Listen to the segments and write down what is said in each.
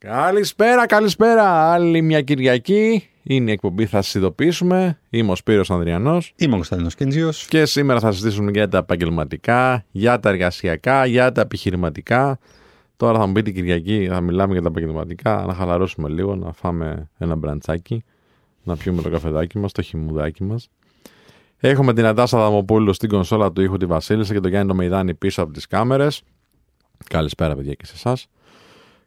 Καλησπέρα, καλησπέρα. Άλλη μια Κυριακή. Είναι η εκπομπή, θα σας ειδοποιήσουμε. Είμαι ο Σπύρος Ανδριανός Είμαι ο Κωνσταντίνος Κεντζίος. και σήμερα θα συζητήσουμε για τα επαγγελματικά, για τα εργασιακά, για τα επιχειρηματικά. Τώρα θα μου πείτε Κυριακή, θα μιλάμε για τα επαγγελματικά, να χαλαρώσουμε λίγο, να φάμε ένα μπραντσάκι, να πιούμε το καφεδάκι μας, το χυμουδάκι μας. Έχουμε την Αντάσα Δαμοπούλου στην κονσόλα του ήχου τη Βασίλισσα και τον Γιάννη το Μεϊδάνη πίσω από τις κάμερες. Καλησπέρα παιδιά και σε εσάς.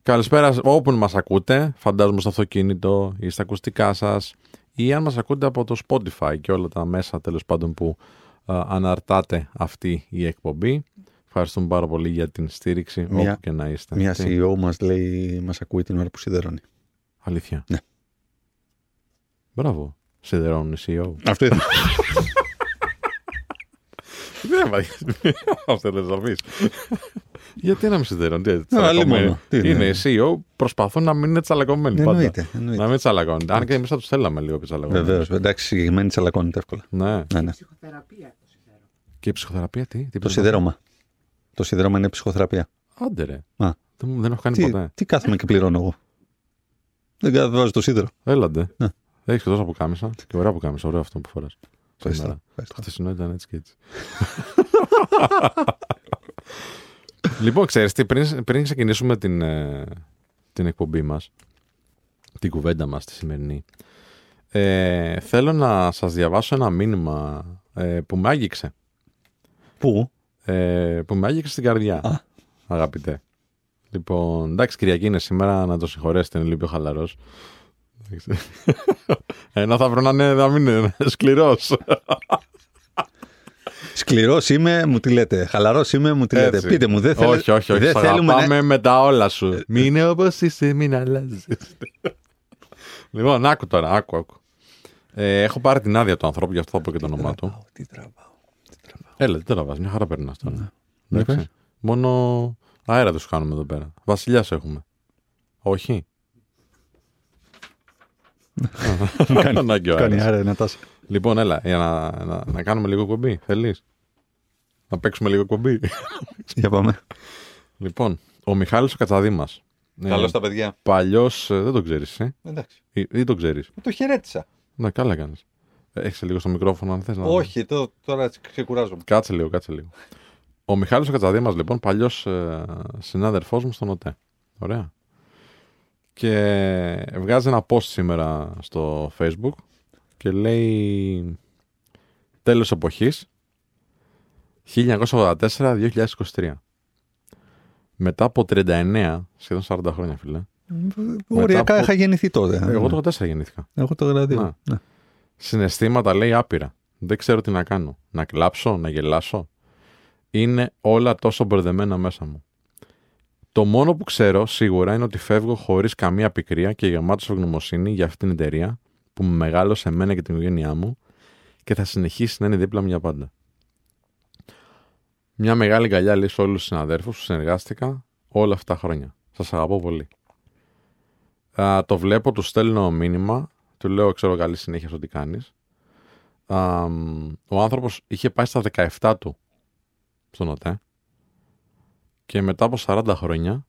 Καλησπέρα όπου μας ακούτε, φαντάζομαι στο αυτοκίνητο ή στα ακουστικά σας ή αν μας ακούτε από το Spotify και όλα τα μέσα τέλος πάντων που α, αναρτάται αυτή η εκπομπή. Ευχαριστούμε πάρα πολύ για την στήριξη Μια- όπου και να είστε. Μια Τι, CEO μας λέει, μας ακούει την ώρα που σιδερώνει. Αλήθεια. Ναι. Μπράβο. Σιδερώνουν οι CEO. Αυτό είναι. Δεν πάει. Αυτό δεν θα πεις. Γιατί να μην σιδερώνουν. Τι, άλλη τσαλακωμένοι. μόνο. Τι είναι. Είναι CEO, προσπαθούν να μην είναι τσαλακωμένοι πάντα. εννοείται. Να εννοείται. μην τσαλακώνονται. Αν και εμείς θα τους θέλαμε λίγο πιο τσαλακωμένοι. Βεβαίως. Εντάξει, συγκεκριμένη τσαλακώνεται εύκολα. Ναι. Ναι, ναι. Και η ψυχοθεραπεία τι. τι Το πρέπει να- σιδέρωμα. Το σιδέρωμα είναι ψυχοθεραπεία. Άντε ρε. Α. Δεν, μου- δεν έχω κάνει Τι, ποτέ. τι κάθομαι και πληρώνω εγώ; Δεν κατεβάζω το σίδερο. Έλαντε. Ναι. Έχεις και τόσο που κάμισα. Και ωραία που κάμισα. Ωραίο αυτό που φοράς. Ευχαριστώ. Σήμερα. Το Ευχαριστώ. χθεσινό ήταν έτσι και έτσι. λοιπόν, ξέρεις τι, πριν, πριν ξεκινήσουμε την, ε, την εκπομπή μας, την κουβέντα μας τη σημερινή, ε, θέλω να σας διαβάσω ένα μήνυμα ε, που με άγγιξε. Πού; Ε, που με άγγιξε στην καρδιά, Α. αγαπητέ. Λοιπόν, εντάξει, Κυριακή είναι σήμερα, να το συγχωρέσετε, είναι λίγο πιο χαλαρός. Εντάξει. Ένα θα βρω να, είναι, να μην είναι σκληρός. Σκληρός είμαι, μου τη λέτε. Χαλαρός είμαι, μου τη λέτε. Έτσι. Πείτε μου, δεν θέλετε. Όχι, όχι, όχι. Δεν σ' θέλουμε αγαπάμε να... με τα όλα σου. Μην είναι όπως είσαι, μην αλλάζεις. λοιπόν, άκου τώρα, άκου, άκου. Ε, έχω πάρει την άδεια του ανθρώπου, γι' αυτό θα πω και το όνομά του. Τραβάω, Τι τραβάω. τι τραβάω. Έλα, τι τραβάς, μια χαρά περνάς τώρα. Ναι. Εντάξει. πες. Μόνο αέρα δεν σου κάνουμε εδώ πέρα. Βασιλιάς έχουμε. Όχι. Ανάγκη ο Κάνει αέρας. άρα ένα τάσα. Λοιπόν, έλα, για να, να, να κάνουμε λίγο κομπή. Θέλεις; Να παίξουμε λίγο κομπή. Για πάμε. λοιπόν, ο Μιχάλης ο Κατσαδήμας. Ε, Καλώς τα παιδιά. Παλιός, δεν το ξέρεις, ε; Εντάξει. Ή, ή το ξέρεις; Το χαιρέτησα. Ναι, καλά κάνεις. Έχει λίγο στο μικρόφωνο, αν θες να. Όχι, το, τώρα ξεκουράζομαι. Κάτσε λίγο, κάτσε λίγο. Ο Μιχάλης ο Κατσαδήμας, λοιπόν, παλιός ε, συνάδελφός μου στον ΟΤΕ. Ωραία. Και βγάζει ένα post σήμερα στο Facebook και λέει τέλος εποχής 1984-2023. Μετά από 39, σχεδόν 40 χρόνια, φίλε. Οριακά από- είχα γεννηθεί τότε. Εγώ το 84 γεννήθηκα. Εγώ το 82. Να. Ναι. Συναισθήματα λέει άπειρα. Δεν ξέρω τι να κάνω. Να κλάψω, να γελάσω. Είναι όλα τόσο μπερδεμένα μέσα μου. Το μόνο που ξέρω σίγουρα είναι ότι φεύγω χωρίς καμία πικρία και γεμάτος ευγνωμοσύνη για αυτήν την εταιρεία που με μεγάλωσε εμένα και την οικογένειά μου και θα συνεχίσει να είναι δίπλα μου για πάντα. Μια μεγάλη αγκαλιά λέει σε όλους τους συναδέρφους που συνεργάστηκα όλα αυτά τα χρόνια. Σας αγαπώ πολύ. Α, το βλέπω, του στέλνω μήνυμα, του λέω: Ξέρω καλή συνέχεια στο τι κάνεις. Ο άνθρωπος είχε πάει στα 17 του στον ΟΤΕ και μετά από 40 χρόνια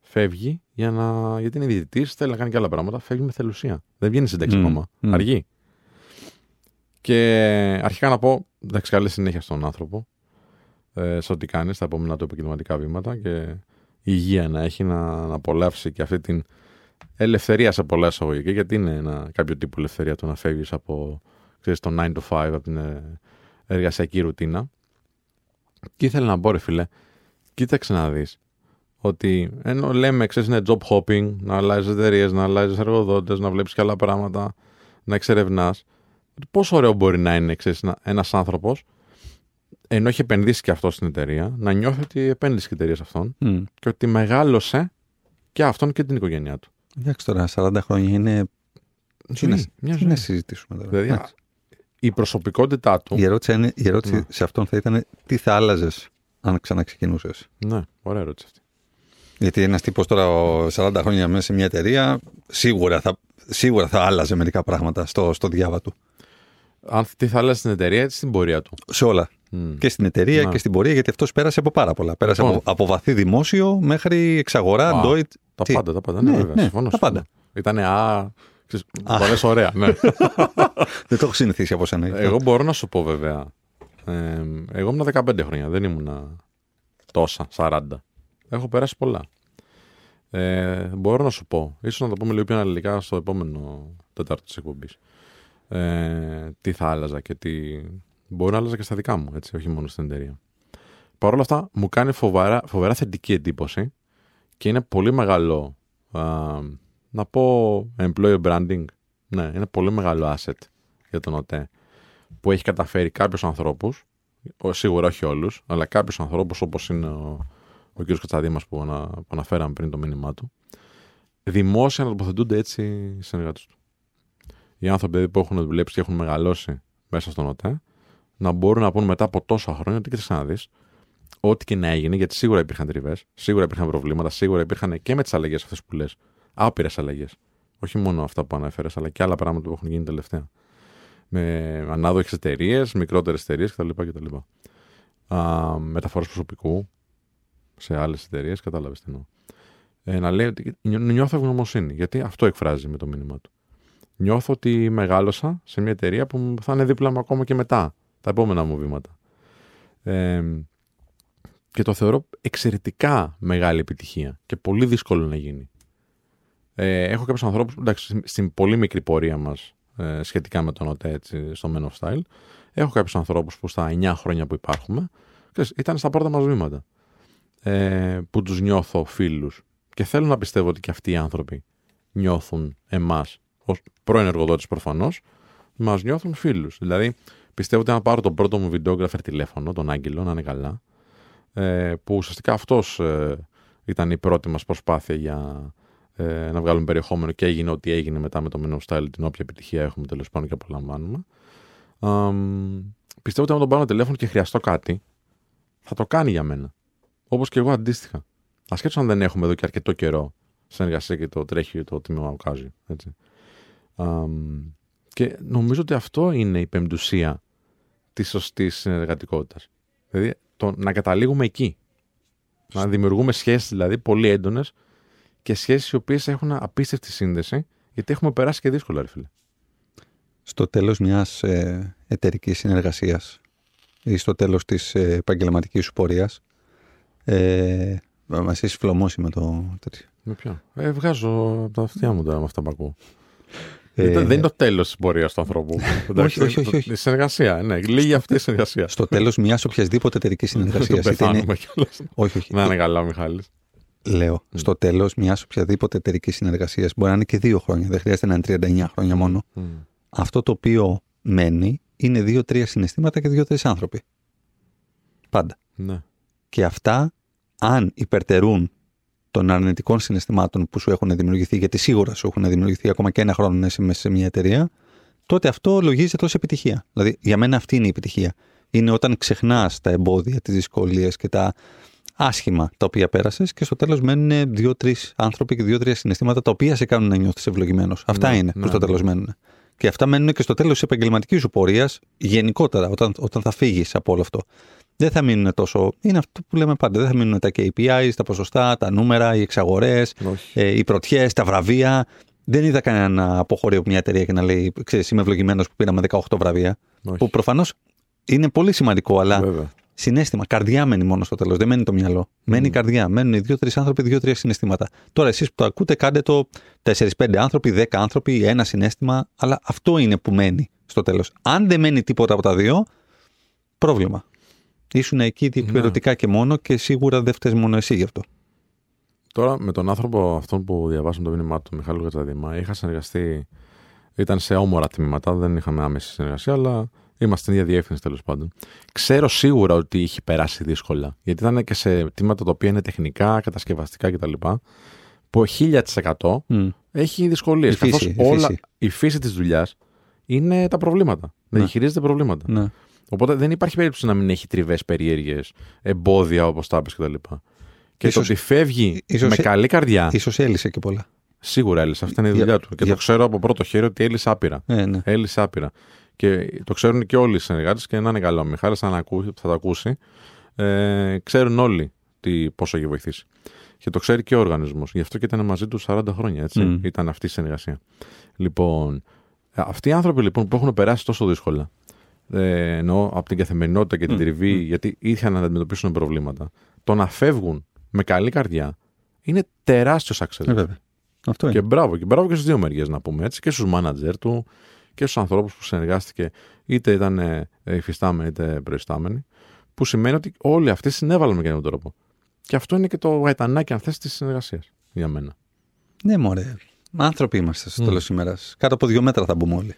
φεύγει για να, γιατί είναι διαιτητής, θέλει να κάνει και άλλα πράγματα. Φεύγει με θελουσία. Δεν βγαίνει σύνταξη Μμ, ακόμα. μμ. Αργεί. Και αρχικά να πω: Εντάξει, καλή συνέχεια στον άνθρωπο ε, σε ό,τι κάνεις στα επόμενα του επαγγελματικά βήματα και υγεία να έχει να, να απολαύσει και αυτή την ελευθερία σε πολλά εισαγωγικά, γιατί είναι ένα, κάποιο τύπου ελευθερία το να φεύγεις από ξέρεις, το 9 to 5, από την ε, εργασιακή ρουτίνα. Και ήθελα να πω, ρε φίλε, κοίταξε να δεις ότι ενώ λέμε, ξέρεις, είναι job hopping, να αλλάζεις εταιρείες, να αλλάζεις εργοδότες, να βλέπεις και άλλα πράγματα, να εξερευνάς. Πόσο ωραίο μπορεί να είναι, ξέρεις, ένας άνθρωπος, ενώ έχει επενδύσει και αυτό στην εταιρεία, να νιώθει ότι επένδυσε και η εταιρεία σε αυτόν Μμ. και ότι μεγάλωσε και αυτόν και την οικογένειά του. Εντάξει τώρα, 40 χρόνια είναι. Τι να, Ζωή, μια τι ζωή. να συζητήσουμε τώρα; Δηλαδή, Εντάξει. η προσωπικότητά του. Η ερώτηση, είναι, η ερώτηση Ναι. σε αυτόν θα ήταν τι θα άλλαζες; Αν ξαναξεκινούσες. Ναι, ωραία ερώτηση αυτή. Γιατί ένας τύπος τώρα ο 40 χρόνια μέσα σε μια εταιρεία σίγουρα θα, σίγουρα θα άλλαζε μερικά πράγματα στο, στο διάβα του. Αν τι θα άλλαζε στην εταιρεία, έτσι στην πορεία του. Σε όλα. Μμ. Και στην εταιρεία Ναι. και στην πορεία, γιατί αυτός πέρασε από πάρα πολλά. Πέρασε Λοιπόν. από, από βαθύ δημόσιο μέχρι εξαγορά, Α. Deloitte, Τα Τι; πάντα, τα πάντα. Ναι, Ναι, βέβαια. ναι, συμφωνώ, τα πάντα. Ήταν α. ξέρεις, Το λες ωραία, ναι. Δεν το έχω συνηθίσει από σένα. Εγώ μπορώ να σου πω βέβαια. Ε, εγώ ήμουν 15 χρόνια, δεν ήμουν τόσα, 40. Έχω περάσει πολλά. Ε, μπορώ να σου πω, ίσως να το πούμε λίγο πιο αναλυτικά στο επόμενο τετάρτο της εκπομπής. Ε, τι θα άλλαζα και τι... Μπορεί να άλλαζα και στα δικά μου, έτσι, όχι μόνο στην εταιρεία. Παρ' όλα αυτά, μου κάνει φοβερά, φοβερά θετική εντύπωση και είναι πολύ μεγάλο, α, να πω, employer branding. Ναι, είναι πολύ μεγάλο asset για τον ΟΤΕ που έχει καταφέρει κάποιους ανθρώπους, σίγουρα όχι όλους, αλλά κάποιους ανθρώπους όπως είναι ο, ο κ. Κατσαδήμα που, ανα, που αναφέραμε πριν το μήνυμά του, δημόσια να τοποθετούνται έτσι οι συνεργάτες του. Οι άνθρωποι δηλαδή, που έχουν δουλέψει και έχουν μεγαλώσει μέσα στον ΟΤΕ, να μπορούν να πούν μετά από τόσα χρόνια ότι κοίταξε να δεις, ό,τι και να έγινε, γιατί σίγουρα υπήρχαν τριβές, σίγουρα υπήρχαν προβλήματα, σίγουρα υπήρχαν και με τις αλλαγές αυτές που λες, άπειρες αλλαγές. Όχι μόνο αυτά που ανέφερες, αλλά και άλλα πράγματα που έχουν γίνει τελευταία με ανάδοχες εταιρείες, μικρότερες εταιρείες κτλ. κτλ. Μεταφορές προσωπικού σε άλλες εταιρείες, κατάλαβες τι εννοώ. Ε, να λέει ότι νιώθω ευγνωμοσύνη, γιατί αυτό εκφράζει με το μήνυμά του. Νιώθω ότι μεγάλωσα σε μια εταιρεία που θα είναι δίπλα μου ακόμα και μετά, τα επόμενα μου βήματα. Ε, και το θεωρώ εξαιρετικά μεγάλη επιτυχία και πολύ δύσκολο να γίνει. Ε, έχω κάποιους ανθρώπους, εντάξει, στην πολύ μικρή πορεία μας ε, σχετικά με τον ΟΤΕ έτσι, στο Men of Style. Έχω κάποιους ανθρώπους που στα 9 χρόνια που υπάρχουμε ξέρεις, ήταν στα πρώτα μας βήματα. Ε, που τους νιώθω φίλους. Και θέλω να πιστεύω ότι και αυτοί οι άνθρωποι νιώθουν εμάς, ως πρώην εργοδότης προφανώς, μας νιώθουν φίλους. Δηλαδή, πιστεύω ότι αν πάρω τον πρώτο μου βιντεόγραφερ τηλέφωνο, τον Άγγελο, να είναι καλά, ε, που ουσιαστικά αυτός ε, ήταν η πρώτη μας προσπάθεια για ε, να βγάλουμε περιεχόμενο και έγινε ό,τι έγινε μετά με το Men of Style, την όποια επιτυχία έχουμε τέλος πάντων και απολαμβάνουμε. πιστεύω ότι αν τον πάρω τηλέφωνο και χρειαστώ κάτι, θα το κάνει για μένα. Όπως και εγώ αντίστοιχα. Ασχέτως αν δεν έχουμε εδώ και αρκετό καιρό συνεργασία και το τρέχει το τμήμα Οκάζι. Έτσι. και νομίζω ότι αυτό είναι η πεμπτουσία της σωστής συνεργατικότητας. Δηλαδή το να καταλήγουμε εκεί. Να δημιουργούμε σχέσεις δηλαδή πολύ έντονες και σχέσεις οι οποίες έχουν απίστευτη σύνδεση, γιατί έχουμε περάσει και δύσκολα, ρε φίλε. Στο τέλος μιας ε, εταιρικής συνεργασίας ή στο τέλος της ε, επαγγελματικής σου πορείας, ε, μα έχεις φλωμώσει με το τέτοιο. Με ποιο. Ε, βγάζω από τα αυτιά μου τώρα με αυτά που ακούω. Ε, δεν είναι το τέλος της πορείας του ανθρώπου. όχι, όχι, όχι, όχι. Η συνεργασία, ναι. Λίγη αυτή η συνεργασία. Στο τέλος μιας οποιασδήποτε εταιρικής συνεργασίας. Δεν πεθάνουμε κιόλας. Όχι, όχι. Να είναι καλά ο Μιχάλης. Λέω, mm. στο τέλος μιας οποιαδήποτε εταιρικής συνεργασίας, μπορεί να είναι και δύο χρόνια, δεν χρειάζεται να είναι 39 χρόνια μόνο. Mm. Αυτό το οποίο μένει είναι δύο-τρία συναισθήματα και δύο-τρεις άνθρωποι. Πάντα. Ναι. Και αυτά, αν υπερτερούν των αρνητικών συναισθημάτων που σου έχουν δημιουργηθεί, γιατί σίγουρα σου έχουν δημιουργηθεί ακόμα και ένα χρόνο να είσαι μέσα σε μια εταιρεία, τότε αυτό λογίζεται ως επιτυχία. Δηλαδή, για μένα αυτή είναι η επιτυχία. Είναι όταν ξεχνάς τα εμπόδια, τις δυσκολίες και τα άσχημα τα οποία πέρασες και στο τέλος μένουν δύο-τρεις άνθρωποι και δύο-τρία συναισθήματα τα οποία σε κάνουν να νιώθεις ευλογημένος. Αυτά Ναι, είναι ναι, που στο ναι. τέλος μένουν. Και αυτά μένουν και στο τέλος της επαγγελματικής σου πορείας γενικότερα, όταν, όταν θα φύγεις από όλο αυτό. Δεν θα μείνουν τόσο. Είναι αυτό που λέμε πάντα. Δεν θα μείνουν τα KPIs, τα ποσοστά, τα νούμερα, οι εξαγορές, Όχι. ε, οι πρωτιές, τα βραβεία. Δεν είδα κανένα να αποχωρεί από μια εταιρεία και να λέει: Ξέρεις, είμαι ευλογημένος που πήραμε 18 βραβεία. Όχι. Που προφανώς είναι πολύ σημαντικό, αλλά Βέβαια. Συνέστημα. Καρδιά μένει μόνο στο τέλος. Δεν μένει το μυαλό. Μένει η καρδιά. Μένουν οι δύο-τρει άνθρωποι, δύο-τρία συναισθήματα. Τώρα εσείς που το ακούτε, κάντε το 4-5 άνθρωποι, 10 άνθρωποι, ένα συνέστημα. Αλλά αυτό είναι που μένει στο τέλος. Αν δεν μένει τίποτα από τα δύο, πρόβλημα. Ήσουν εκεί διεκπαιρεωτικά και μόνο και σίγουρα δεν φταίει μόνο εσύ γι' αυτό. Τώρα με τον άνθρωπο αυτόν που διαβάσαμε το μήνυμά του, τον Μιχάλη Κατσαδήμα, είχα συνεργαστεί. Ήταν σε όμορα τμήματα, δεν είχαμε άμεση συνεργασία, αλλά είμαστε στην ίδια διεύθυνση τέλος πάντων. Ξέρω σίγουρα ότι είχε περάσει δύσκολα. Γιατί ήταν και σε τμήματα τα οποία είναι τεχνικά, κατασκευαστικά κτλ. Που 1000% Μμ. έχει δυσκολίες. Η φύση, η όλα, φύση. η φύση της δουλειάς είναι τα προβλήματα. Να Ναι. διαχειρίζεται προβλήματα. Ναι. Οπότε δεν υπάρχει περίπτωση να μην έχει τριβές, περίεργε, εμπόδια όπως τα είπες κτλ. Και Ίσως- το ότι φεύγει ίσως- με καλή καρδιά. Ίσως έλυσε και πολλά. Σίγουρα έλυσε. Αυτή είναι η Για- δουλειά του. Και για- το ξέρω από πρώτο χέρι ότι έλυσε άπειρα. Ναι, ναι. Έλυσε άπειρα. Και το ξέρουν και όλοι οι συνεργάτες και να είναι καλό. Ο Μιχάλης θα, ακούσει, θα το ακούσει. Ε, ξέρουν όλοι τι, πόσο έχει βοηθήσει. Και το ξέρει και ο οργανισμός. Γι' αυτό και ήταν μαζί τους 40 χρόνια. Έτσι. Μμ. Ήταν αυτή η συνεργασία. Λοιπόν, ε, αυτοί οι άνθρωποι λοιπόν που έχουν περάσει τόσο δύσκολα, ε, εννοώ από την καθημερινότητα και την Μμ, τριβή, μμ. γιατί είχαν να αντιμετωπίσουν προβλήματα, το να φεύγουν με καλή καρδιά είναι τεράστιος success. Ε, βέβαια. Αυτό είναι. Και μπράβο, και μπράβο και στις δύο μεριές να πούμε έτσι, και στους μάνατζερ του και στους ανθρώπους που συνεργάστηκε, είτε ήταν ε, υφιστάμενοι είτε προϊστάμενοι, που σημαίνει ότι όλοι αυτοί συνέβαλαν με κάποιο τρόπο. Και αυτό είναι και το γαϊτανάκι, αν θες, της συνεργασίας για μένα. Ναι, μωρέ. Άνθρωποι είμαστε στο Μμ. τέλος ημέρας. Κάτω από δύο μέτρα θα μπούμε όλοι.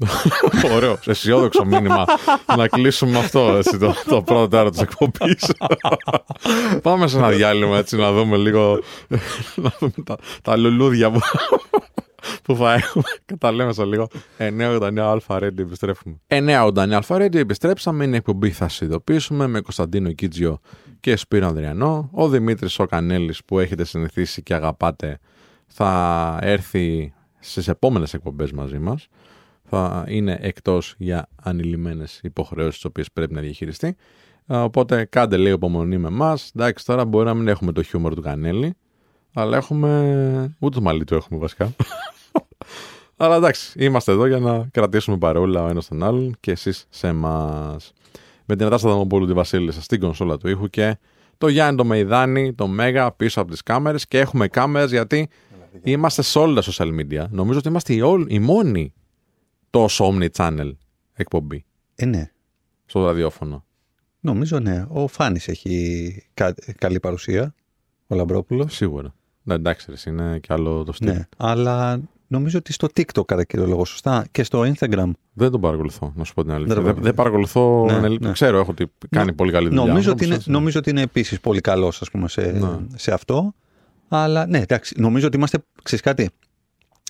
Ωραίο, αισιόδοξο μήνυμα. να κλείσουμε αυτό έτσι, το, το πρώτο τέρα της εκπομπής. Πάμε σε ένα διάλειμμα έτσι να δούμε λίγο να δούμε τα, τα λουλούδια που, που θα έχουμε. Καταλέμε σε λίγο. 989 Αλφα Radio επιστρέφουμε. 989 Αλφα Radio επιστρέψαμε. Είναι η εκπομπή θα σα ειδοποιήσουμε με Κωνσταντίνο Κίτζιο και Σπύρο Ανδριανό. Ο Δημήτρης ο Κανέλης που έχετε συνηθίσει και αγαπάτε θα έρθει στις επόμενες εκπομπές μαζί μας θα είναι εκτός για ανηλυμένες υποχρεώσεις τις οποίες πρέπει να διαχειριστεί. Α, Οπότε κάντε λίγο υπομονή με εμάς. Εντάξει, τώρα μπορεί να μην έχουμε το χιούμορ του Κανέλη, αλλά έχουμε. ούτε το μαλλί του έχουμε βασικά. Αλλά εντάξει, είμαστε εδώ για να κρατήσουμε παρόλα ο ένας τον άλλον και εσείς σε εμάς. Με την Ατάστα Δαμοπούλου τη Βασίλισσα στην κονσόλα του ήχου και το Γιάννη το Μεϊδάνη, το Μέγα πίσω από τις κάμερες. Και έχουμε κάμερες γιατί είμαστε σε όλα τα social media. Νομίζω ότι είμαστε οι, όλοι- οι μόνοι τόσο omni-channel εκπομπή Ε, ναι. στο ραδιόφωνο. Νομίζω ναι. Ο Φάνης έχει κα- καλή παρουσία. Ο Λαμπρόπουλος. Σίγουρα. Ναι, εντάξει, ρε, εσύ, είναι και άλλο το στυλ. Ναι. Αλλά νομίζω ότι στο TikTok κατά κύριο λόγο σωστά και στο Instagram. Δεν τον παρακολουθώ, να σου πω την αλήθεια. Δεν Δεν, τον δεν παρακολουθώ. Ναι, ανελ- ναι. Ξέρω, έχω ότι κάνει Νο- πολύ καλή δουλειά. Νομίζω, ο ότι είναι, άνθρωπος, έτσι. νομίζω ότι είναι επίσης πολύ καλός ας πούμε, σε, Ναι. σε αυτό. Αλλά ναι, εντάξει, νομίζω ότι είμαστε, ξέρεις κάτι,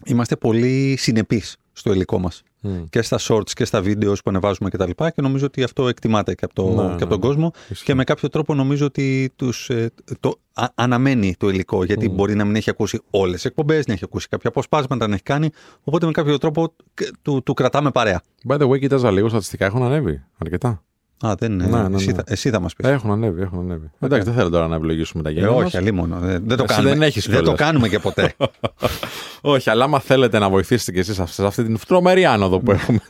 είμαστε πολύ συνεπείς στο υλικό μας. Μμ. Και στα shorts και στα βίντεος που ανεβάζουμε κτλ. Και, και νομίζω ότι αυτό εκτιμάται και από, το, Ναι, και ναι, από τον ναι. κόσμο. Ισχύει. Και με κάποιο τρόπο νομίζω ότι τους, ε, το, α- αναμένει το υλικό. Γιατί Μμ. μπορεί να μην έχει ακούσει όλες τις εκπομπές, να έχει ακούσει κάποια αποσπάσματα, να έχει κάνει. Οπότε με κάποιο τρόπο κ- του, του κρατάμε παρέα. By the way, κοίταζα λίγο στατιστικά, έχουν ανέβει αρκετά. Α, δεν, Ναι, ναι, ναι. Εσύ, θα, εσύ θα μας πεις. Έχουν ανέβει, έχουν ανέβει. Εντάξει, δεν θέλω τώρα να επιλογίσουμε τα Ε, γένια όχι, μας. αλλήμον. Δεν, δεν το Εσύ κάνουμε. δεν έχεις δεν το κιόλας. κάνουμε και ποτέ. Όχι, αλλά άμα θέλετε να βοηθήσετε κι εσείς σε σε αυτή την τρομερή άνοδο που έχουμε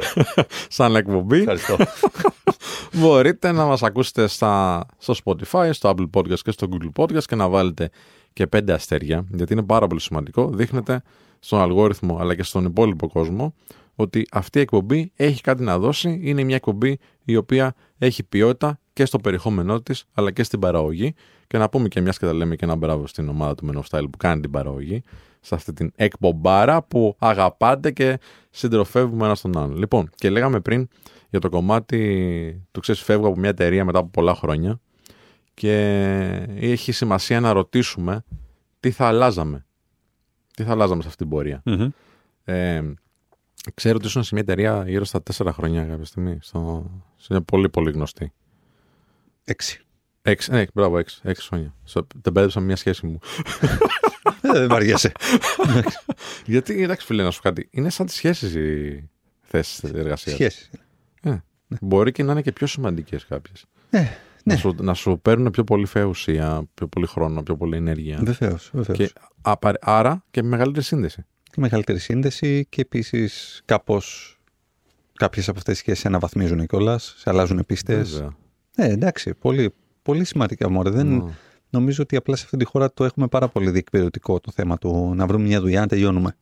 σαν εκπομπή, Ευχαριστώ. μπορείτε να μας ακούσετε στα, στο Spotify, στο Apple Podcast και στο Google Podcast και να βάλετε και πέντε αστέρια, γιατί είναι πάρα πολύ σημαντικό. Δείχνετε στον αλγόριθμο αλλά και στον υπόλοιπο κόσμο ότι αυτή η εκπομπή έχει κάτι να δώσει. Είναι μια εκπομπή η οποία έχει ποιότητα και στο περιεχόμενό της αλλά και στην παραγωγή. Και να πούμε και μιας και τα λέμε και ένα μπράβο στην ομάδα του Men of Style που κάνει την παραγωγή σε αυτή την εκπομπάρα που αγαπάτε και συντροφεύουμε ένα στον άλλον. Λοιπόν, και λέγαμε πριν για το κομμάτι του ξέρεις φεύγω από μια εταιρεία μετά από πολλά χρόνια και έχει σημασία να ρωτήσουμε τι θα αλλάζαμε. Τι θα αλλάζαμε σε αυτή την πορεία. Μμμ. Ε, ξέρω ότι ήσουν σε μια εταιρεία γύρω στα τέσσερα χρόνια κάποια στιγμή. Στο, σε μια πολύ πολύ γνωστή. Έξι. Έξι, ναι, μπράβο, έξι, έξι χρόνια. Στο- Δεν μπέρδεψα με μια σχέση μου. Ε, Δεν βαριέσαι. Γιατί, εντάξει, φίλε, να σου πω κάτι. Είναι σαν τις σχέσεις οι θέσεις εργασίας. Σχέσεις. Μπορεί και να είναι και πιο σημαντικές κάποιες. Ε, Να, ναι, σου, να σου παίρνουν πιο πολύ φαί ουσία, πιο πολύ χρόνο, πιο πολύ ενέργεια. βεβαίως. Βεβαίως. Και απα- άρα και με μεγαλύτερη σύνδεση. Και μεγαλύτερη σύνδεση και επίσης κάπως κάποιες από αυτές τις σχέσεις αναβαθμίζουν κιόλας, σε αλλάζουν πίστες. Βέβαια. Ε, εντάξει, πολύ, πολύ σημαντικά μόρε. Δεν, Ναι. Νομίζω ότι απλά σε αυτή τη χώρα το έχουμε πάρα πολύ διεκπαιρεωτικό το θέμα του να βρούμε μια δουλειά να τελειώνουμε.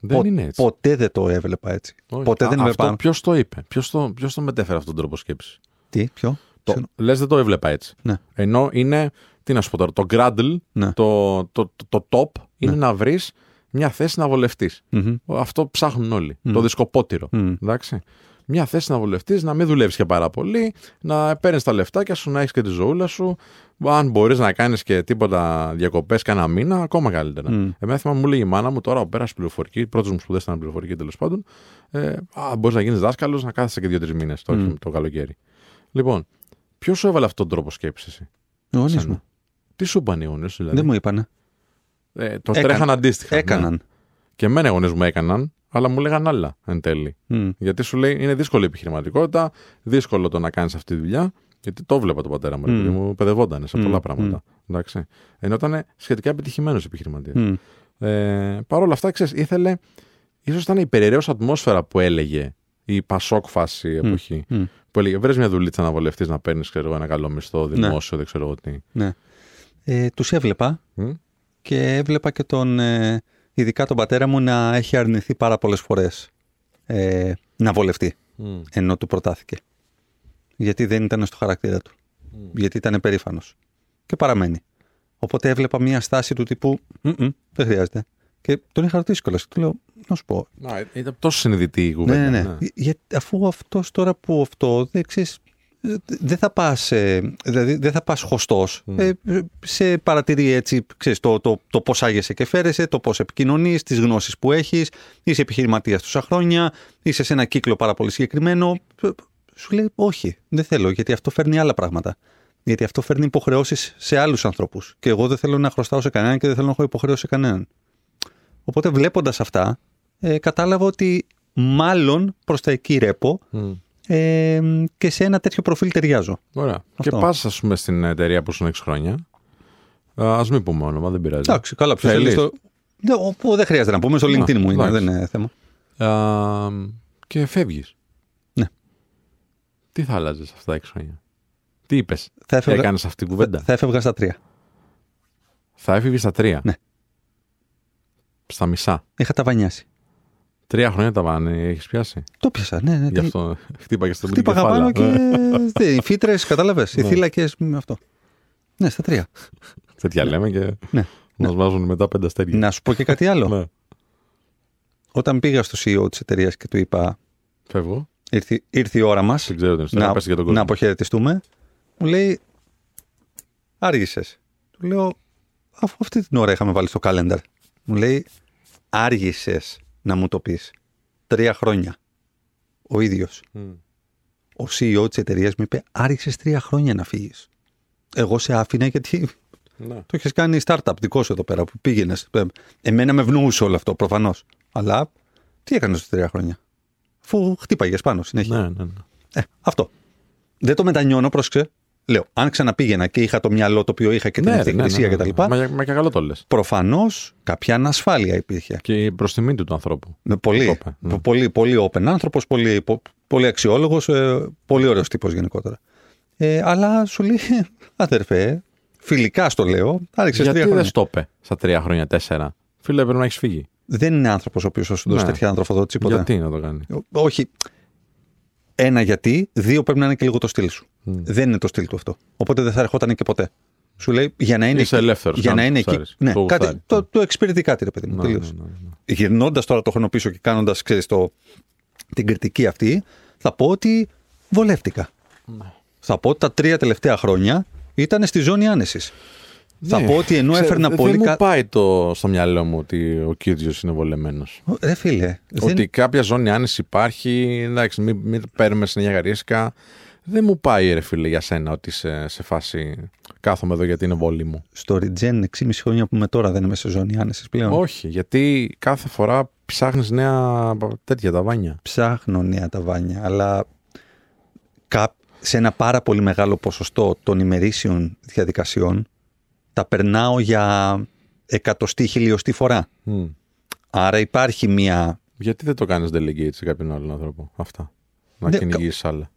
Δεν Πο- είναι έτσι. Ποτέ δεν το έβλεπα έτσι. Όχι. Ποτέ Α, δεν αυτό έβλεπα. Ποιος το είπε, ποιος το, ποιος το μετέφερε αυτόν τον τρόπο σκέψης; Τι, ποιο; Το, Ποιο- λες δεν το έβλεπα έτσι. Ναι. Ενώ είναι, τι να σου πω τώρα, το Gradle, Ναι. το, το, το, το top είναι Ναι. να βρεις μια θέση να βολευτείς. Μμμ. Αυτό ψάχνουν όλοι. Μμ. Το δισκοπότηρο. Μμ. Εντάξει. Μια θέση να βολευτείς, να μην δουλεύεις και πάρα πολύ, να παίρνεις τα λεφτάκια σου, να έχεις και τη ζωούλα σου. Αν μπορείς να κάνεις και τίποτα διακοπές κανένα μήνα, ακόμα καλύτερα. Μμ. Εμένα θυμάμαι, μου λέει η μάνα μου τώρα, πέρασες πληροφορική, πρώτε μου σπουδές ήταν πληροφορική τέλος πάντων. Ε, μπορείς να γίνεις δάσκαλος, να κάθεσαι και δύο-τρεις μήνες το, Μμ. το καλοκαίρι. Λοιπόν, ποιος σου έβαλε αυτόν τον τρόπο σκέψης, εσύ; Ο γονείς Σένα. μου. Τι σου είπαν οι γονεί σου, δηλαδή; Δεν μου είπανε. Ε, το Έκαν- τρέχαν αντίστοιχα. ναι. Έκαναν. Και εμένα οι γονείς μου έκαναν, αλλά μου λέγαν άλλα εν τέλει. Μμ. Γιατί σου λέει είναι δύσκολη η επιχειρηματικότητα, δύσκολο το να κάνεις αυτή τη δουλειά Γιατί το βλέπα τον πατέρα μου, mm. μου παιδευόταν σε πολλά πράγματα. Εντάξει. Ενώ ήταν σχετικά επιτυχημένος επιχειρηματίας. Μμ. Ε, Παρ' όλα αυτά, ξέρεις, ήθελε. ίσως ήταν η περιεραίω ατμόσφαιρα που έλεγε η Πασόκ φάση εποχή. Μμ. Που έλεγε: Βρες μια δουλίτσα να βολευτείς να παίρνεις ένα καλό μισθό, δημόσιο, δεν ξέρω εγώ τι. Ναι. Ε, τους έβλεπα Μμ. Και έβλεπα και τον, ε, ειδικά τον πατέρα μου να έχει αρνηθεί πάρα πολλές φορές ε, να βολευτεί Μμ. ενώ του προτάθηκε. Γιατί δεν ήταν στο χαρακτήρα του. Γιατί ήταν περήφανος. Και παραμένει. Οπότε έβλεπα μια στάση του τύπου «Μμμ, δεν χρειάζεται. Και τον είχα ρωτήσει κιόλας. Του λέω, να σου πω, Να, ήταν τόσο συνειδητή η ναι, κουβέντα. ναι, ναι. Για, αφού αυτός τώρα που αυτό, δεν ξέρεις, ε, δεν θα πας, ε, δηλαδή δεν θα πας χωστός. Ε, σε παρατηρεί έτσι, ξέρεις, το, το, το πώς άγεσαι και φέρεσαι, το πώς επικοινωνείς, τις γνώσεις που έχεις, είσαι επιχειρηματίας τόσα χρόνια, είσαι σε ένα κύκλο πάρα πολύ συγκεκριμένο. Ε, Σου λέει όχι, δεν θέλω, γιατί αυτό φέρνει άλλα πράγματα. Γιατί αυτό φέρνει υποχρεώσεις σε άλλους ανθρώπους. Και εγώ δεν θέλω να χρωστάω σε κανέναν και δεν θέλω να έχω υποχρέωση σε κανέναν. Οπότε βλέποντας αυτά, ε, κατάλαβα ότι μάλλον προς τα εκεί ρέπω Μμ. Ε, και σε ένα τέτοιο προφίλ ταιριάζω. Ωραία. Αυτό. Και πας, ας πούμε, στην εταιρεία που ήσουν 6 χρόνια. Α μην πούμε όνομα, δεν πειράζει. Εντάξει, καλά, ποιος Θέλεις. θέλει. Στο... Ναι, όπου δεν χρειάζεται να πούμε, στο LinkedIn μου είναι, εντάξει. δεν είναι θέμα. Α, και φεύγεις. Ναι. Τι θα άλλαζες αυτά τα 6 χρόνια; Τι είπες; Θα έφευγα, Έκανες αυτή την κουβέντα; θα, θα έφευγα στα τρία. Θα έφυγες στα τρία; Ναι. Στα μισά; Είχα ταβανιάσει. Τρία χρόνια τα βάνε, έχεις πιάσει; Το πιάσα, ναι, ναι. Γι' ήταν- αυτό χτύπαγες στο Χτύπαγα πάνω και. ναι, οι φύτρες, κατάλαβες. Οι Ναι. θύλακες με αυτό. Ναι, στα τρία. Τέτοια λέμε και Ναι. μας βάζουν μετά πέντε αστέρια. Να σου πω και κάτι άλλο. Ναι. Όταν πήγα στο CEO της εταιρείας και του είπα, Φεύγω. ήρθε, ήρθε η ώρα μας Δεν ξέρω την ιστορία. να, Πες για τον να κόσμο. αποχαιρετιστούμε, μου λέει, άργησες. Του λέω, αφού αυτή την ώρα είχαμε βάλει στο calendar. Μου λέει, άργησες να μου το πεις. Τρία χρόνια. Ο ίδιος. Μμ. Ο CEO της εταιρείας μου είπε, άργησε τρία χρόνια να φύγεις. Εγώ σε άφηνα γιατί Ναι. το έχει κάνει startup δικός σου εδώ πέρα που πήγαινες. Εμένα με ευνοούσε όλο αυτό προφανώς. Αλλά τι έκανες στα τρία χρόνια. Αφού χτύπαγες πάνω συνέχεια. Ναι, ναι, ναι. Ε, αυτό. Δεν το μετανιώνω, πρόσεξε. Λέω, αν ξαναπήγαινα και είχα το μυαλό το οποίο είχα και την Ναι, ευθυγρασία ναι, ναι, ναι. κτλ. Μα, μα και καλό το λες. Προφανώς κάποια ανασφάλεια υπήρχε. Και προς τιμή του του ανθρώπου. Με πολύ, Το είπε, ναι. πολύ, πολύ open άνθρωπος, πολύ, πο- πολύ αξιόλογος, πολύ ωραίος τύπος γενικότερα. Ε, αλλά σου λέει, αδερφέ, φιλικά στο λέω, άρχισε τρία Γιατί χρόνια. δεν στο είπε στα τρία χρόνια, τέσσερα. Φίλε, πρέπει να έχεις φύγει. Δεν είναι άνθρωπος ο οποίος θα σου δώσει Ναι. τέτοια ανθρωποδότηση ποτέ. Γιατί να το κάνει; Ό- Όχι. Ένα γιατί, δύο πρέπει να είναι και λίγο το στυλ σου. Μμ. Δεν είναι το στυλ του αυτό. Οπότε δεν θα ερχόταν και ποτέ. Σου λέει για να είναι Είσαι εκεί. ελεύθερος, Για να κάνεις είναι αυτό που εκεί. ξέρεις, Ναι, το κάτι, γουστάρεις. το, το εξυπηρετεί κάτι, ρε παιδί μου. Ναι, τελείως. ναι, ναι, ναι. Γυρνώντας τώρα το χρόνο πίσω και κάνοντας την κριτική αυτή, θα πω ότι βολεύτηκα. Ναι. Θα πω ότι τα τρία τελευταία χρόνια ήταν στη ζώνη άνεσης. Θα Ναι. πω ότι ενώ Ξέρω, έφερνα δεν πολύ. μου κα- πάει το, στο μυαλό μου ότι ο κύριο είναι βολεμένος. Ρε φίλε, δεν- Ότι κάποια ζώνη άνεση υπάρχει. Εντάξει, μην, μην παίρνουμε συνέχεια γαρίσκα. Δεν μου πάει, ρε φίλε, για σένα ότι σε, σε φάση κάθομαι εδώ γιατί είναι βόλη μου. στο Regen 6,5 χρόνια που είμαι τώρα δεν είμαι σε ζώνη άνεσης πλέον. Όχι, γιατί κάθε φορά ψάχνεις νέα τέτοια ταβάνια. ψάχνω νέα ταβάνια, αλλά κα- σε ένα πάρα πολύ μεγάλο ποσοστό των ημερήσιων διαδικασιών τα περνάω για εκατοστή χιλιοστή φορά. Μμ. Άρα υπάρχει μια... Γιατί δεν το κάνεις delegate σε κάποιον άλλον άνθρωπο αυτά; Να Ναι, κυνηγήσεις άλλα.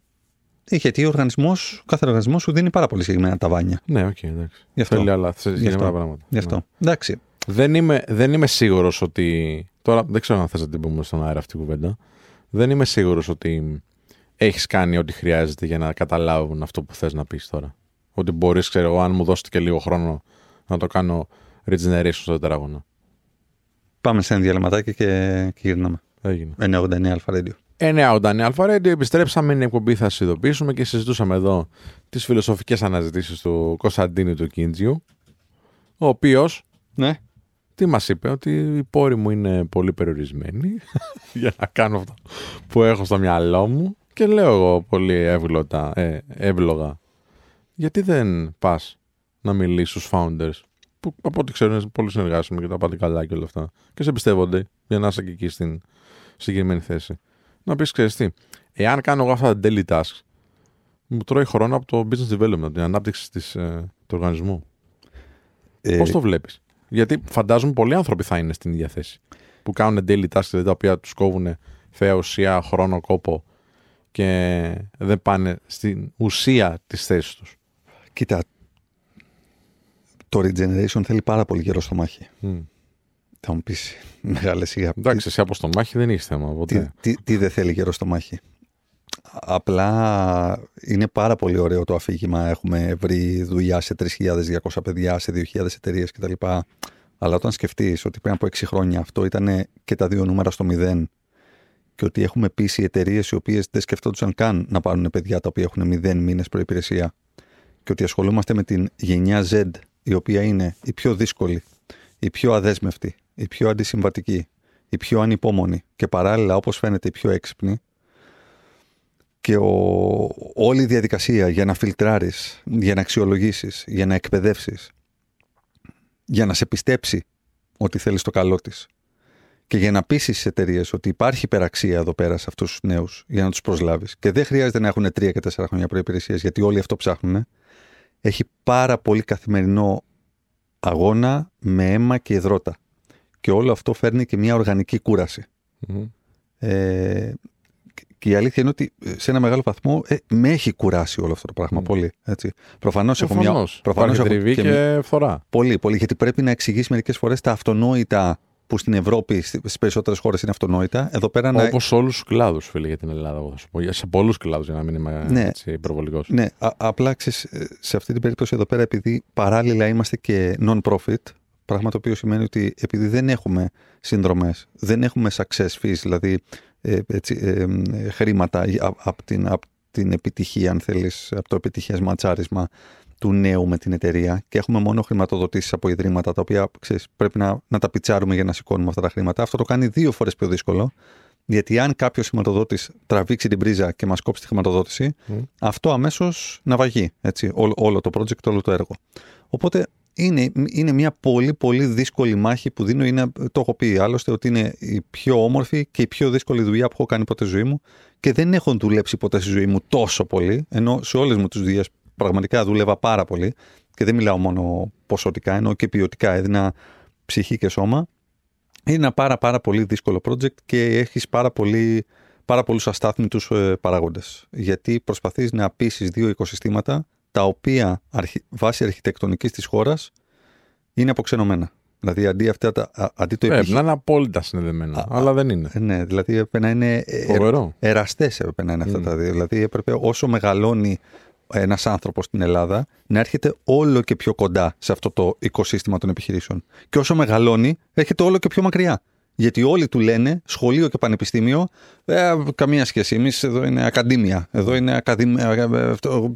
Ε, Γιατί ο οργανισμός, κάθε οργανισμός σου δίνει πάρα πολύ συγκεκριμένα ταβάνια. Ναι, οκ, εντάξει. Γι' αυτό. Θέλει άλλα σε Γι' συγκεκριμένα αυτό. πράγματα. Γι' αυτό. Ναι. Εντάξει. Δεν είμαι, δεν είμαι σίγουρος ότι. Τώρα δεν ξέρω αν θες να την πούμε στον αέρα αυτή η κουβέντα. Δεν είμαι σίγουρος ότι έχεις κάνει ό,τι χρειάζεται για να καταλάβουν αυτό που θες να πεις τώρα. Ότι μπορείς, ξέρω εγώ, αν μου δώσετε και λίγο χρόνο να το κάνω regeneration στο τετράγωνο. Πάμε σε ένα διαλυματάκι και, και γυρνάμε. Έγινε. 989 Αλφα Radio. 9 Αλφα Radio, επιστρέψαμε. Είναι η εκπομπή, θα σας ειδοποιήσουμε και συζητούσαμε εδώ τις φιλοσοφικές αναζητήσεις του Κωνσταντίνου του Κίντζιου. Ο οποίος Ναι. τι μας είπε, ότι οι πόροι μου είναι πολύ περιορισμένοι για να κάνω αυτό που έχω στο μυαλό μου και λέω εγώ πολύ εύγλωτα, ε, εύλογα γιατί δεν πας να μιλήσεις στους founders που από ό,τι ξέρω είναι πολύ συνεργάσιμοι και τα πάτε καλά και όλα αυτά και σε εμπιστεύονται για να είσαι και εκεί στην συγκεκριμένη θέση. Να πεις ξέρεις τι, εάν κάνω εγώ αυτά τα daily tasks μου τρώει χρόνο από το business development, την ανάπτυξη της, ε, του οργανισμού. Ε, Πώς το βλέπεις; Γιατί φαντάζομαι πολλοί άνθρωποι θα είναι στην ίδια θέση. Που κάνουν daily tasks, δηλαδή τα οποία τους κόβουν θέα ουσία, χρόνο, κόπο και δεν πάνε στην ουσία της θέσης τους. Κοίτα, το regeneration θέλει πάρα πολύ καιρό στο μάχη. Θα μου πεις μεγάλη σιγά. Εντάξει, εσύ από στο μάχη δεν έχει θέμα. Τι, Ποτέ. τι, τι δεν θέλει καιρό στο μάχη. Απλά είναι πάρα πολύ ωραίο το αφήγημα. Έχουμε βρει δουλειά σε 3.200 παιδιά, σε 2.000 εταιρείες κτλ. Αλλά όταν σκεφτείς ότι πριν από 6 χρόνια αυτό ήταν και τα δύο νούμερα στο μηδέν και ότι έχουμε πείσει εταιρείες οι οποίες δεν σκεφτόντουσαν καν να πάρουν παιδιά τα οποία έχουν μηδέν μήνες προπηρεσία και ότι ασχολούμαστε με την γενιά Z η οποία είναι η πιο δύσκολη, η πιο αδέσμευτη, η πιο αντισυμβατική, η πιο ανυπόμονη και παράλληλα όπως φαίνεται η πιο έξυπνη και ο, όλη η διαδικασία για να φιλτράρεις, για να αξιολογήσεις, για να εκπαιδεύσεις, για να σε πιστέψει ότι θέλεις το καλό της και για να πείσει τις εταιρείες ότι υπάρχει υπεραξία εδώ πέρα σε αυτούς τους νέους για να τους προσλάβεις και δεν χρειάζεται να έχουν τρία και τέσσερα χρόνια προπηρεσία γιατί όλοι αυτό ψάχνουν. Έχει πάρα πολύ καθημερινό αγώνα με αίμα και υδρότα. Και όλο αυτό φέρνει και μια οργανική κούραση. Μμμ. Ε, και η αλήθεια είναι ότι ε, σε ένα μεγάλο βαθμό ε, με έχει κουράσει όλο αυτό το πράγμα Μμ. πολύ. Έτσι. Προφανώς έχω μια. Προφανώς. προφανώς Υπάρχει έχω τριβή και και, φθορά. Πολύ, πολύ. Γιατί πρέπει να εξηγήσει μερικές φορές τα αυτονόητα που στην Ευρώπη, στι περισσότερες χώρες είναι αυτονόητα. Εδώ πέρα να. Όπως σε όλους τους κλάδους, φίλε, για την Ελλάδα. Εγώ θα σου πω. Για- Σε πολλούς κλάδους, για να μην είμαι Ναι. έτσι υπερβολικός. Ναι, α, απλά ξέρεις, ε, σε αυτή την περίπτωση εδώ πέρα, επειδή παράλληλα είμαστε και non-profit, πράγμα το οποίο σημαίνει ότι επειδή δεν έχουμε συνδρομές, δεν έχουμε success fees, δηλαδή ε, έτσι, ε, ε, χρήματα από την, απ' την επιτυχία, αν θέλεις, από το επιτυχές ματσάρισμα του νέου με την εταιρεία και έχουμε μόνο χρηματοδοτήσεις από ιδρύματα τα οποία ξέρεις, πρέπει να, να τα πιτσάρουμε για να σηκώνουμε αυτά τα χρήματα. Αυτό το κάνει δύο φορές πιο δύσκολο. Γιατί αν κάποιος χρηματοδότης τραβήξει την πρίζα και μας κόψει τη χρηματοδότηση, Μμ. αυτό αμέσως ναυαγεί. Έτσι, όλο, όλο το project, όλο το έργο. Οπότε είναι, είναι μια πολύ πολύ δύσκολη μάχη που δίνω. Είναι, το έχω πει άλλωστε ότι είναι η πιο όμορφη και η πιο δύσκολη δουλειά που έχω κάνει ποτέ στη ζωή μου και δεν έχω δουλέψει ποτέ στη ζωή μου τόσο πολύ. Ενώ σε όλες μου τις δουλειές πραγματικά δούλευα πάρα πολύ και δεν μιλάω μόνο ποσοτικά, ενώ και ποιοτικά έδινα ψυχή και σώμα. Είναι ένα πάρα πάρα πολύ δύσκολο project και έχεις πάρα, πολύ, πάρα πολλούς αστάθμιτους ε, παράγοντες. Γιατί προσπαθείς να πείσεις δύο οικοσυστήματα τα οποία αρχι, βάσει αρχιτεκτονικής της χώρας είναι αποξενωμένα. Δηλαδή αντί, αυτά, τα- α- αντί το Πρέπει επιχει- να είναι απόλυτα συνδεδεμένα. Α, αλλά δεν είναι. Ε, Ναι, δηλαδή έπρεπε να είναι ε, Φοβερό. εραστές έπρεπε να είναι αυτά Μμ. τα δύο. Δηλαδή έπρεπε όσο μεγαλώνει ένας άνθρωπος στην Ελλάδα να έρχεται όλο και πιο κοντά σε αυτό το οικοσύστημα των επιχειρήσεων. Και όσο μεγαλώνει, έρχεται όλο και πιο μακριά. Γιατί όλοι του λένε, σχολείο και πανεπιστήμιο, ε, καμία σχέση. Εμείς εδώ είναι ακαδημία. Εδώ είναι ακαδημία, ε, αυτό,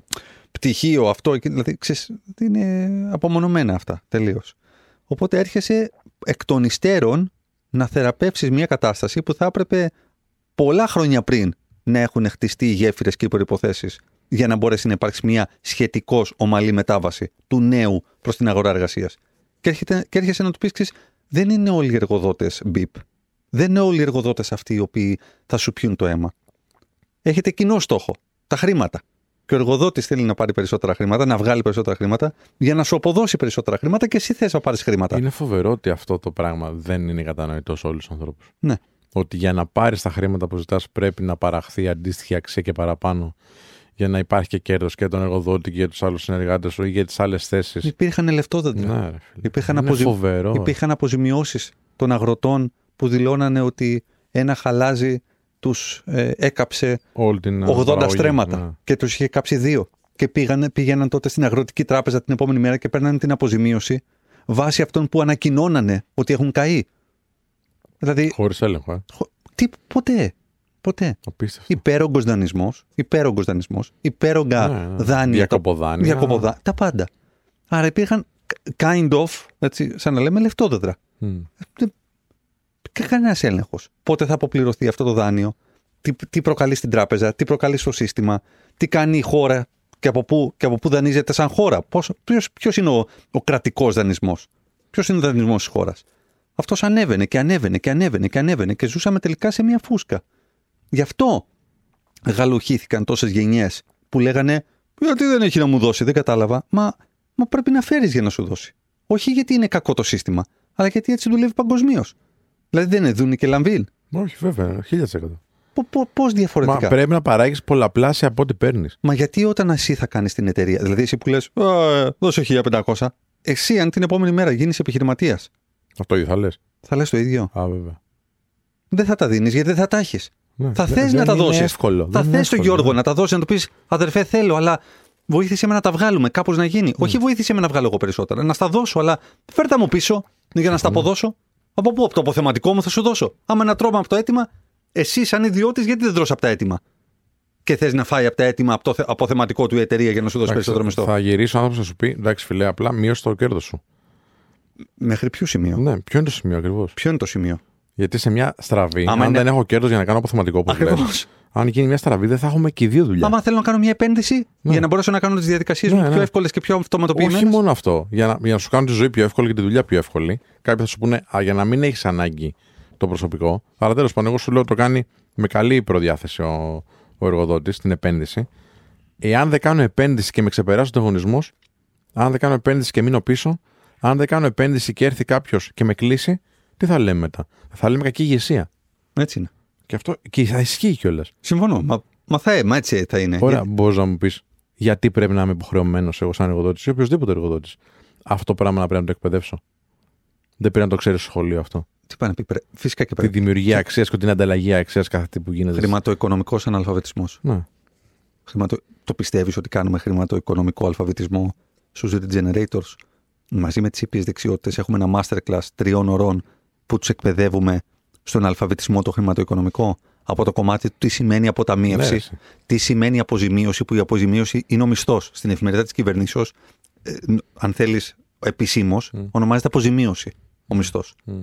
πτυχίο, αυτό. εκεί. Δηλαδή, ξέρεις, είναι απομονωμένα αυτά τελείως. Οπότε έρχεσαι εκ των υστέρων να θεραπεύσεις μια κατάσταση που θα έπρεπε πολλά χρόνια πριν να έχουν χτιστεί οι γέφυρες και οι προϋποθέσεις για να μπορέσει να υπάρξει μια σχετικώς ομαλή μετάβαση του νέου προς την αγορά εργασίας. Και, έρχεται, και έρχεσαι να του πεις, ξέρεις, δεν είναι όλοι οι εργοδότες BIP. Δεν είναι όλοι οι εργοδότες αυτοί οι οποίοι θα σου πιούν το αίμα. Έχετε κοινό στόχο, τα χρήματα. Και ο εργοδότης θέλει να πάρει περισσότερα χρήματα, να βγάλει περισσότερα χρήματα, για να σου αποδώσει περισσότερα χρήματα και εσύ θες να πάρεις χρήματα. Είναι φοβερό ότι αυτό το πράγμα δεν είναι κατανοητός σε όλους τους ανθρώπους. Ναι. Ότι για να πάρεις τα χρήματα που ζητάς πρέπει να παραχθεί αντίστοιχη αξία και παραπάνω για να υπάρχει και κέρδος και τον εργοδότη και για τους άλλους συνεργάτες σου ή για τις άλλες θέσεις. Υπήρχαν λεφτόδεντρα. Ναι, ρε φίλε. Υπήρχαν, είναι αποζη... φοβερό. Υπήρχαν αποζημιώσεις των αγροτών που δηλώνανε ότι ένα χαλάζι τους ε, έκαψε Όλη την 80 παραγωγή. στρέμματα Ναι. και τους είχε κάψει δύο. Και πήγανε, πήγαιναν τότε στην αγροτική τράπεζα την επόμενη μέρα και παίρνανε την αποζημίωση βάσει αυτών που ανακοινώνανε ότι έχουν καεί. Δηλαδή, Χωρίς έλεγχο, ε. χω- τι, ποτέ, ποτέ. Απίστευτο. Υπέρογκος δανεισμός, υπέρογκος δανεισμός, υπέρογκα Ναι, ναι. δάνεια. Διακοποδάνεια. Διακοποδά, τα πάντα. Άρα υπήρχαν kind of, έτσι, σαν να λέμε, λεφτόδεδρα. Μμ. Και κανένας έλεγχος. Πότε θα αποπληρωθεί αυτό το δάνειο, τι, τι προκαλεί στην τράπεζα, τι προκαλεί στο σύστημα, τι κάνει η χώρα και από πού, και από πού δανείζεται σαν χώρα. Ποιος είναι ο, ο κρατικός δανεισμός, Ποιος είναι ο δανεισμός της χώρας; Αυτός ανέβαινε και ανέβαινε και ανέβαινε και ανέβαινε και ζούσαμε τελικά σε μια φούσκα. Γι' αυτό γαλουχήθηκαν τόσες γενιές που λέγανε Γιατί δεν έχει να μου δώσει, δεν κατάλαβα. Μα, μα πρέπει να φέρεις για να σου δώσει. Όχι γιατί είναι κακό το σύστημα, αλλά γιατί έτσι δουλεύει παγκοσμίως. Δηλαδή δεν είναι Δούνη και Λαμβίν. Όχι, βέβαια, 1000%. Πώς διαφορετικά; Μα πρέπει να παράγεις πολλαπλάσια από ό,τι παίρνεις. Μα γιατί όταν εσύ θα κάνεις την εταιρεία, δηλαδή εσύ που λες, δώσε 1500, εσύ αν την επόμενη μέρα γίνεις επιχειρηματίας, Αυτό ίδιο θα λες. θα λες το ίδιο. Α, βέβαια. Δεν θα τα δίνεις γιατί δεν θα τα έχεις. Ναι, Θα δεν- θε να δεν τα είναι δώσεις. εύκολο. Θα Δεν είναι θες τον εύκολο. Γιώργο να τα δώσεις, να του πεις Αδερφέ, θέλω, αλλά βοήθησε με να τα βγάλουμε, κάπως να γίνει. Όχι βοήθησε με να βγάλω εγώ περισσότερα. Να στα δώσω, αλλά φέρ τα μου πίσω για να στα αποδώσω. Από πού, από το αποθεματικό μου θα σου δώσω. Άμα ένα τρώμε από το αίτημα, εσύ σαν ιδιώτης, γιατί δεν τρως από τα αίτημα; Και θες να φάει από τα αίτημα από το θε- αποθεματικό του η εταιρεία για να σου δώσει Εντάξει, περισσότερο μισθό; Θα γυρίσει ο άνθρωπος να σου πει: Εντάξει, φιλέ, απλά μείωσε το κέρδος σου. Μέχρι ποιο σημείο; Ναι, ποιο είναι το σημείο ακριβώς; Ποιο είναι το σημείο; Γιατί σε μια στραβή, Άμα αν είναι- δεν έχω κέρδος για να κάνω αποθεματικό που Ακριβώς. αν γίνει μια στραβή, δεν θα έχουμε και οι δύο δουλειά. Άμα θέλω να κάνω μια επένδυση για να μπορέσω να κάνω τις διαδικασίες Ναι, μου ναι. πιο εύκολες και πιο αυτοματοποιημένες. Όχι μόνο αυτό. Για να, για να σου κάνουν τη ζωή πιο εύκολη και τη δουλειά πιο εύκολη. Κάποιοι θα σου πούνε Α, για να μην έχεις ανάγκη το προσωπικό. Αλλά τέλος πάντων, εγώ σου λέω το κάνει με καλή προδιάθεση ο, ο εργοδότης την επένδυση. Εάν δεν κάνω επένδυση και με ξεπεράσει ο ανταγωνισμός, αν δεν κάνω επένδυση και μείνω πίσω, αν δεν κάνω επένδυση και έρθει κάποιος και με κλείσει, τι θα λέμε μετά; Θα λέμε κακή ηγεσία. Έτσι είναι. Και αυτό και θα ισχύει κιόλας. Συμφωνώ. Μα, μα θα, μα έτσι θα είναι. Ωραία, μπορείς να μου πεις γιατί πρέπει να είμαι υποχρεωμένος εγώ σαν εργοδότης ή οποιοδήποτε εργοδότης. Αυτό το πράγμα να πρέπει να το εκπαιδεύσω. Δεν πρέπει να το ξέρεις στο σχολείο αυτό. Τι πάει να πει, πρέ- φυσικά και Τη πρέπει. δημιουργία αξίας και την ανταλλαγή αξίας κάθε τι που γίνεται. Χρηματοοικονομικός αναλφαβητισμός. Ναι. Χρηματο... Το πιστεύεις ότι κάνουμε χρηματοοικονομικό αλφαβητισμό στου Read Generators. Μαζί με τις ήπιες δεξιότητες έχουμε ένα masterclass τριών ωρών που τους εκπαιδεύουμε στον αλφαβητισμό το χρηματοοικονομικό. Από το κομμάτι του τι σημαίνει αποταμίευση, Ναι, εσύ. τι σημαίνει αποζημίωση, που η αποζημίωση είναι ο μισθός. Στην εφημερίδα της κυβερνήσεως, ε, αν θέλεις επισήμως, ονομάζεται αποζημίωση ο μισθός. Μμ.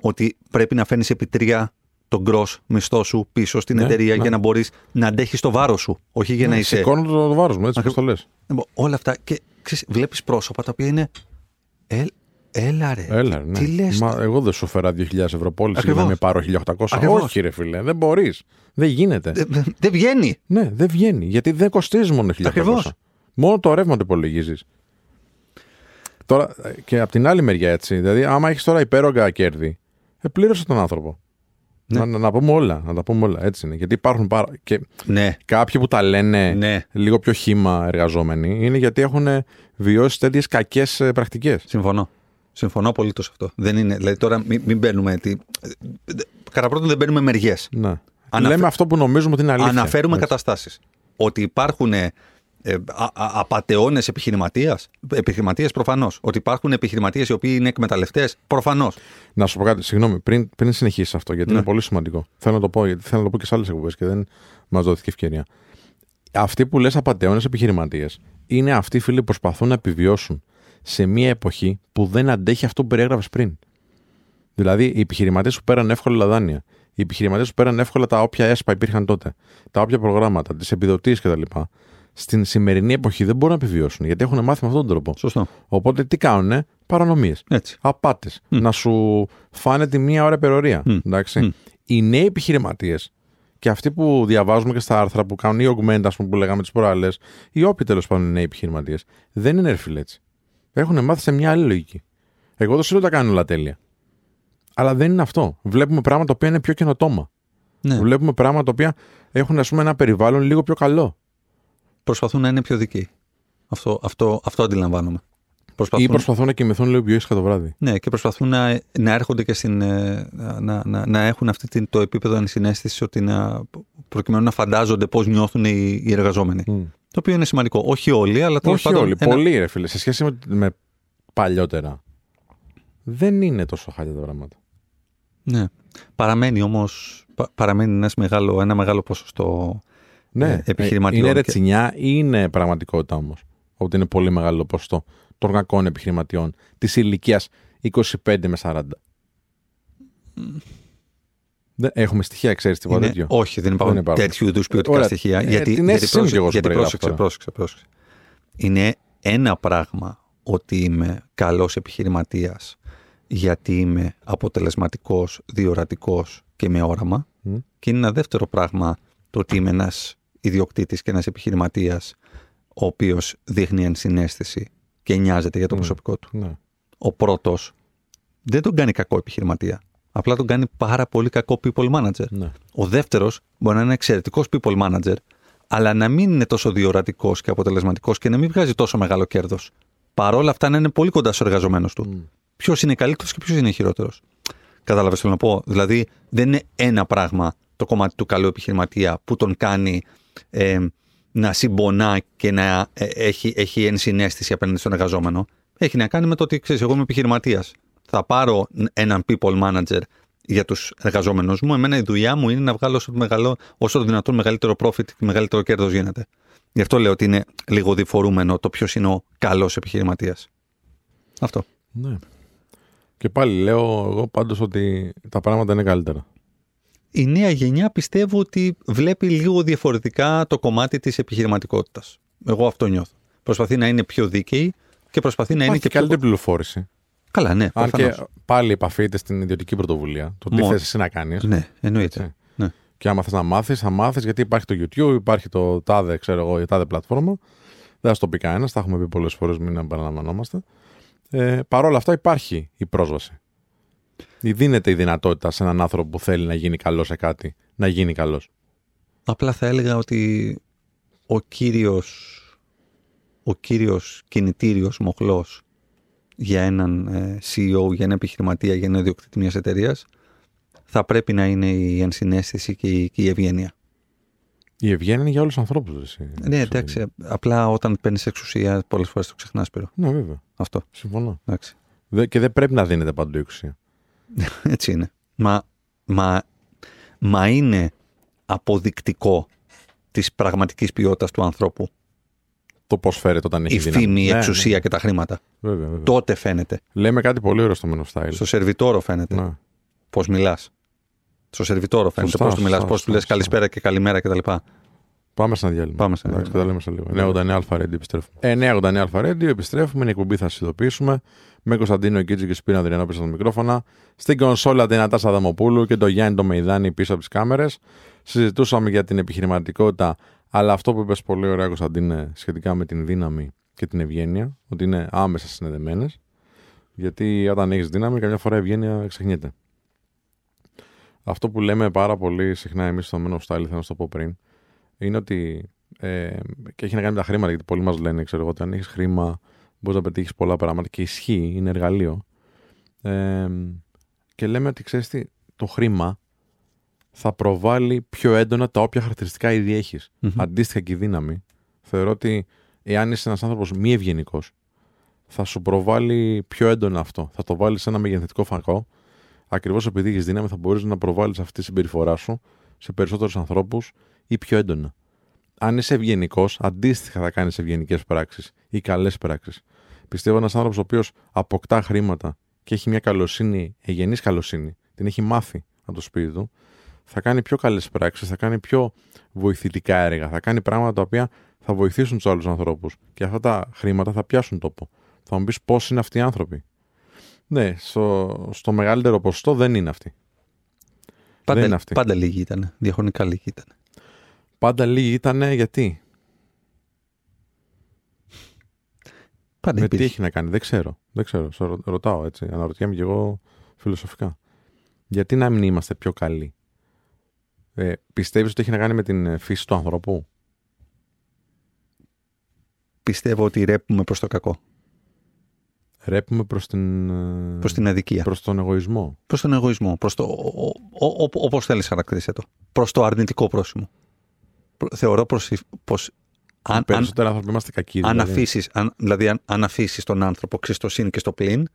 Ότι πρέπει να φέρνεις επί τρία τον gross μισθό σου πίσω στην Ναι, εταιρεία ναι. για να μπορείς να αντέχεις το βάρος σου. Όχι για να είσαι. Σηκώνω το, το βάρος μου, έτσι όπως το λες. Λοιπόν, Όλα αυτά. Και βλέπεις πρόσωπα τα οποία είναι. Ε, έλα ρε. Έλα, ναι. Τι λες. Μα εγώ δεν σου φέρα 2.000 ευρώ πώληση για Ακριβώς. να με πάρω 1.800. Ακριβώς. Όχι, ρε φίλε, δεν μπορείς. Δεν γίνεται. Δεν βγαίνει. Ναι, δεν βγαίνει. Γιατί δεν κοστίζει μόνο 1.800. Ακριβώς. Μόνο το ρεύμα το υπολογίζεις. Τώρα ε, και από την άλλη μεριά έτσι. Δηλαδή, άμα έχεις τώρα υπέρογκα κέρδη, ε, πλήρωσε τον άνθρωπο. Ναι. Να, να, να πούμε όλα. Να τα πούμε όλα. Έτσι είναι. Γιατί υπάρχουν πάρα. Και Ναι. κάποιοι που τα λένε Ναι. λίγο πιο χήμα εργαζόμενοι είναι γιατί έχουν βιώσει τέτοιες κακές πρακτικές. Συμφωνώ. Συμφωνώ απολύτως αυτό. Δεν είναι. Δηλαδή τώρα μην, μην μπαίνουμε. Τι... Κατά πρώτον, δεν μπαίνουμε μεριές. Ναι. Αναφε- Λέμε αυτό που νομίζουμε ότι είναι αλήθεια. Αναφέρουμε Έτσι. καταστάσεις. Ότι υπάρχουν ε, ε, απαταιώνες επιχειρηματίας. Επιχειρηματίες προφανώς. Ότι υπάρχουν επιχειρηματίες οι οποίοι είναι εκμεταλλευτές. Προφανώς. Να σου πω κάτι, συγγνώμη, πριν, πριν συνεχίσεις αυτό, γιατί Ναι. είναι πολύ σημαντικό. Θέλω να το πω, γιατί θέλω να το πω και σε άλλες εκπομπές και δεν μας δόθηκε ευκαιρία. Αυτοί που λες απαταιώνες επιχειρηματίες είναι αυτοί φίλοι που προσπαθούν να επιβιώσουν σε μια εποχή που δεν αντέχει αυτό που περιέγραφε πριν. Δηλαδή, οι επιχειρηματίες που πέραν εύκολα δάνεια, οι επιχειρηματίες που πέραν εύκολα τα όποια έσπα υπήρχαν τότε, τα όποια προγράμματα, τις επιδοτήσεις κτλ. Στην σημερινή εποχή δεν μπορούν να επιβιώσουν γιατί έχουν μάθει με αυτόν τον τρόπο. Σωστό. Οπότε τι κάνουνε, παρανομίες Έτσι. απάτες. Να σου φάνε τη μία ώρα υπερορία. Εντάξει. Οι νέοι επιχειρηματίες και αυτοί που διαβάζουμε και στα άρθρα που κάνουν ή augment, ας πούμε, που λέγαμε τις προάλλες, ή όποιοι τέλος πάντων είναι νέοι επιχειρηματίες, δεν είναι ερφιλ έτσι. Έχουν μάθει σε μια άλλη λογική. Εγώ δεν σου λέω ότι τα κάνουν όλα τέλεια. Αλλά δεν είναι αυτό. Βλέπουμε πράγματα τα οποία είναι πιο καινοτόμα. Ναι. Βλέπουμε πράγματα τα οποία έχουν ας πούμε, ένα περιβάλλον λίγο πιο καλό. Προσπαθούν να είναι πιο δικοί. Αυτό, αυτό, αυτό αντιλαμβάνομαι. Προσπαθούν, Ή προσπαθούν να κοιμηθούν λίγο πιο ήσυχα το βράδυ. Ναι, και προσπαθούν να, να έρχονται και στην. ε, να, να, να έχουν αυτή την, το επίπεδο ενσυναίσθηση ότι να, προκειμένου να φαντάζονται πώς νιώθουν οι, οι εργαζόμενοι. Το οποίο είναι σημαντικό. Όχι όλοι, αλλά τέλος Όχι πάντων. όλοι. ένα- Πολλοί, ρε φίλε. Σε σχέση με, με παλιότερα. Δεν είναι τόσο χάλια τα πράγματα. Ναι. Παραμένει όμως. παραμένει ένας μεγάλο, ένα μεγάλο ποσοστό Ναι, ε, επιχειρηματιών. Είναι και- ρετσινιά ή είναι πραγματικότητα όμως. Ότι είναι πολύ μεγάλο ποσοστό των κακών επιχειρηματιών της ηλικίας 25 με 40. Δεν έχουμε στοιχεία, ξέρεις τίποτα Είναι- τέτοιο. όχι, δεν υπάρχουν, Δεν υπάρχουν. τέτοιου είδους ποιοτικά Ωραία. στοιχεία. Ε, γιατί, την γιατί, αίσθησή μου κι εγώ σου γιατί περιγράφω πρόσεξε, τώρα. πρόσεξε, πρόσεξε. Είναι ένα πράγμα ότι είμαι καλός επιχειρηματίας γιατί είμαι αποτελεσματικός, διορατικός και με όραμα Μμ. και είναι ένα δεύτερο πράγμα το ότι είμαι ένας ιδιοκτήτης και ένας επιχειρηματίας ο οποίος δείχνει ενσυναίσθηση και νοιάζεται για το Ναι. προσωπικό του. Ναι. Ο πρώτος δεν τον κάνει κακό επιχειρηματία. Απλά τον κάνει πάρα πολύ κακό people manager. ναι. Ο δεύτερος μπορεί να είναι εξαιρετικός people manager, αλλά να μην είναι τόσο διορατικός και αποτελεσματικός και να μην βγάζει τόσο μεγάλο κέρδος. Παρόλα αυτά να είναι πολύ κοντά στους εργαζομένους του. Μμ. Ποιος είναι καλύτερος και ποιος είναι χειρότερος. Κατάλαβες θέλω να πω; Δηλαδή, δεν είναι ένα πράγμα το κομμάτι του καλού επιχειρηματία που τον κάνει ε, να συμπονά και να ε, έχει, έχει ενσυναίσθηση απέναντι στον εργαζόμενο. Έχει να κάνει με το ότι ξέρεις, εγώ είμαι επιχειρηματίας. Θα πάρω έναν people manager για τους εργαζόμενους μου. Εμένα η δουλειά μου είναι να βγάλω όσο το, μεγαλό, όσο το δυνατόν μεγαλύτερο profit και μεγαλύτερο κέρδος γίνεται. Γι' αυτό λέω ότι είναι λίγο διφορούμενο το ποιος είναι ο καλός επιχειρηματίας. Αυτό. ναι. Και πάλι λέω εγώ πάντως ότι τα πράγματα είναι καλύτερα. η νέα γενιά πιστεύω ότι βλέπει λίγο διαφορετικά το κομμάτι της επιχειρηματικότητας. Εγώ αυτό νιώθω. Προσπαθεί να είναι πιο δίκαιη και προσπαθεί να είναι Υπάρχει και και πιο... καλύτερη πληροφόρηση. Καλά, ναι, Αν προφανώς. και πάλι επαφείται στην ιδιωτική πρωτοβουλία. Το τι Μόνος. θες εσύ να κάνεις. Ναι, εννοείται. Έτσι. Ναι. Και άμα θες να μάθεις, θα μάθεις γιατί υπάρχει το YouTube, υπάρχει το τάδε, ξέρω εγώ, η τάδε πλατφόρμα. Δεν θα σου το πει κανένας, τα έχουμε πει πολλές φορές, μην επαναλαμβανόμαστε. Ε, Παρ' όλα αυτά υπάρχει η πρόσβαση. Ή Δίνεται η δυνατότητα σε έναν άνθρωπο που θέλει να γίνει καλό σε κάτι, να γίνει καλός. Απλά θα έλεγα ότι ο κύριος, ο κύριος κινητήριος μοχλός για έναν ε, CEO, για έναν επιχειρηματία, για έναν ιδιοκτήτη μιας εταιρείας θα πρέπει να είναι η ενσυναίσθηση και η, και η ευγένεια. Η ευγένεια είναι για όλους τους ανθρώπους. Εσύ. Ναι, εντάξει, απλά όταν παίρνεις εξουσία πολλές φορές το ξεχνάς πέρα. Ναι, βέβαια. Αυτό, Συμφωνώ. εντάξει. Δε- Και δεν πρέπει να δίνεται παντού η εξουσία. Έτσι είναι. Μα, μα, μα είναι αποδεικτικό της πραγματικής ποιότητας του ανθρώπου Το πώς φέρεται όταν έχει η δύναμη. φήμη, η Ναι, εξουσία ναι. και τα χρήματα. Βέβαια, βέβαια. Τότε φαίνεται. Λέμε κάτι πολύ ωραίο στο Men of Style. Στο σερβιτόρο φαίνεται Ναι. πώς μιλάς. Στο σερβιτόρο φαίνεται Σωστά, πώς του μιλάς, σωστά, πώς του λες σωστά. καλησπέρα και καλημέρα κτλ. Πάμε σε ένα διάλειμμα. Πάμε σε ένα Εντάξει, διάλειμμα. και τα λέμε σε λίγο. 989 Radio επιστρέφουμε. Ε, 989 Radio επιστρέφουμε. Είναι εκπομπή, θα σας ειδοποιήσουμε. Με Κωνσταντίνο Κίτζη και Σπίνα Αδριανό πίσω στα μικρόφωνα. Στην κονσόλα την Νατάσα Δαμοπούλου και το Γιάννη το Μεϊδάνη πίσω από τις κάμερες. Συζητούσαμε για την επιχειρηματικότητα, αλλά αυτό που είπες πολύ ωραία, Κωνσταντίνε, σχετικά με την δύναμη και την ευγένεια, ότι είναι άμεσα συνδεδεμένες. Γιατί όταν έχεις δύναμη, καμιά φορά η ευγένεια ξεχνιέται. Αυτό που λέμε πάρα πολύ συχνά εμείς στο Men of Style, θέλω να σου το πω πριν, είναι ότι. Ε, και έχει να κάνει με τα χρήματα, γιατί πολλοί μας λένε, ξέρω εγώ, ότι αν έχεις χρήμα μπορείς να πετύχεις πολλά πράγματα και ισχύει, είναι εργαλείο. Ε, και λέμε ότι ξέρεις τι, το χρήμα θα προβάλλει πιο έντονα τα όποια χαρακτηριστικά ήδη έχεις. Μμμ. Αντίστοιχα και η δύναμη. Θεωρώ ότι εάν είσαι ένας άνθρωπος μη ευγενικός, θα σου προβάλλει πιο έντονα αυτό. Θα το βάλεις σε ένα μεγεθυντικό φακό. Ακριβώς επειδή έχεις δύναμη, θα μπορείς να προβάλλεις αυτή τη συμπεριφορά σου σε περισσότερους ανθρώπους ή πιο έντονα. Αν είσαι ευγενικός, αντίστοιχα θα κάνεις ευγενικές πράξεις ή καλές πράξεις. Πιστεύω ένας άνθρωπος ο οποίος αποκτά χρήματα και έχει μια καλοσύνη, εγγενή καλοσύνη, την έχει μάθει από το σπίτι του, θα κάνει πιο καλές πράξεις, θα κάνει πιο βοηθητικά έργα, θα κάνει πράγματα τα οποία θα βοηθήσουν τους άλλους ανθρώπους. Και αυτά τα χρήματα θα πιάσουν τόπο. Θα μου πεις πώς είναι αυτοί οι άνθρωποι. Ναι, στο, στο μεγαλύτερο ποσοστό δεν είναι αυτοί. δεν είναι Πάντα, αυτή. πάντα λίγοι ήταν. Διαχρονικά λίγοι ήταν. Πάντα λίγοι ήταν γιατί; Πάντα Με τι υπήρχε. έχει να κάνει, δεν ξέρω. Δεν ξέρω. Σε ρω- ρωτάω έτσι. Αναρωτιέμαι και εγώ φιλοσοφικά. Γιατί να μην είμαστε πιο καλοί; Ε, πιστεύεις ότι έχει να κάνει με την ε, φύση του ανθρώπου; Πιστεύω ότι ρέπουμε προς το κακό. Ρέπουμε προς, την, ε, Προς την αδικία. προς τον εγωισμό. Προς τον εγωισμό. Προς το, ο, ο, ο, όπως θέλεις χαρακτηρίσε το. Προς το αρνητικό πρόσημο. Προ- Θεωρώ προς, πως αν, αν, Περισσότερα άνθρωποι είμαστε κακοί. αν δηλαδή. αφήσεις, αν, δηλαδή αν, αν αφήσεις τον άνθρωπο ξέρεις, στο συν και στο πλήν,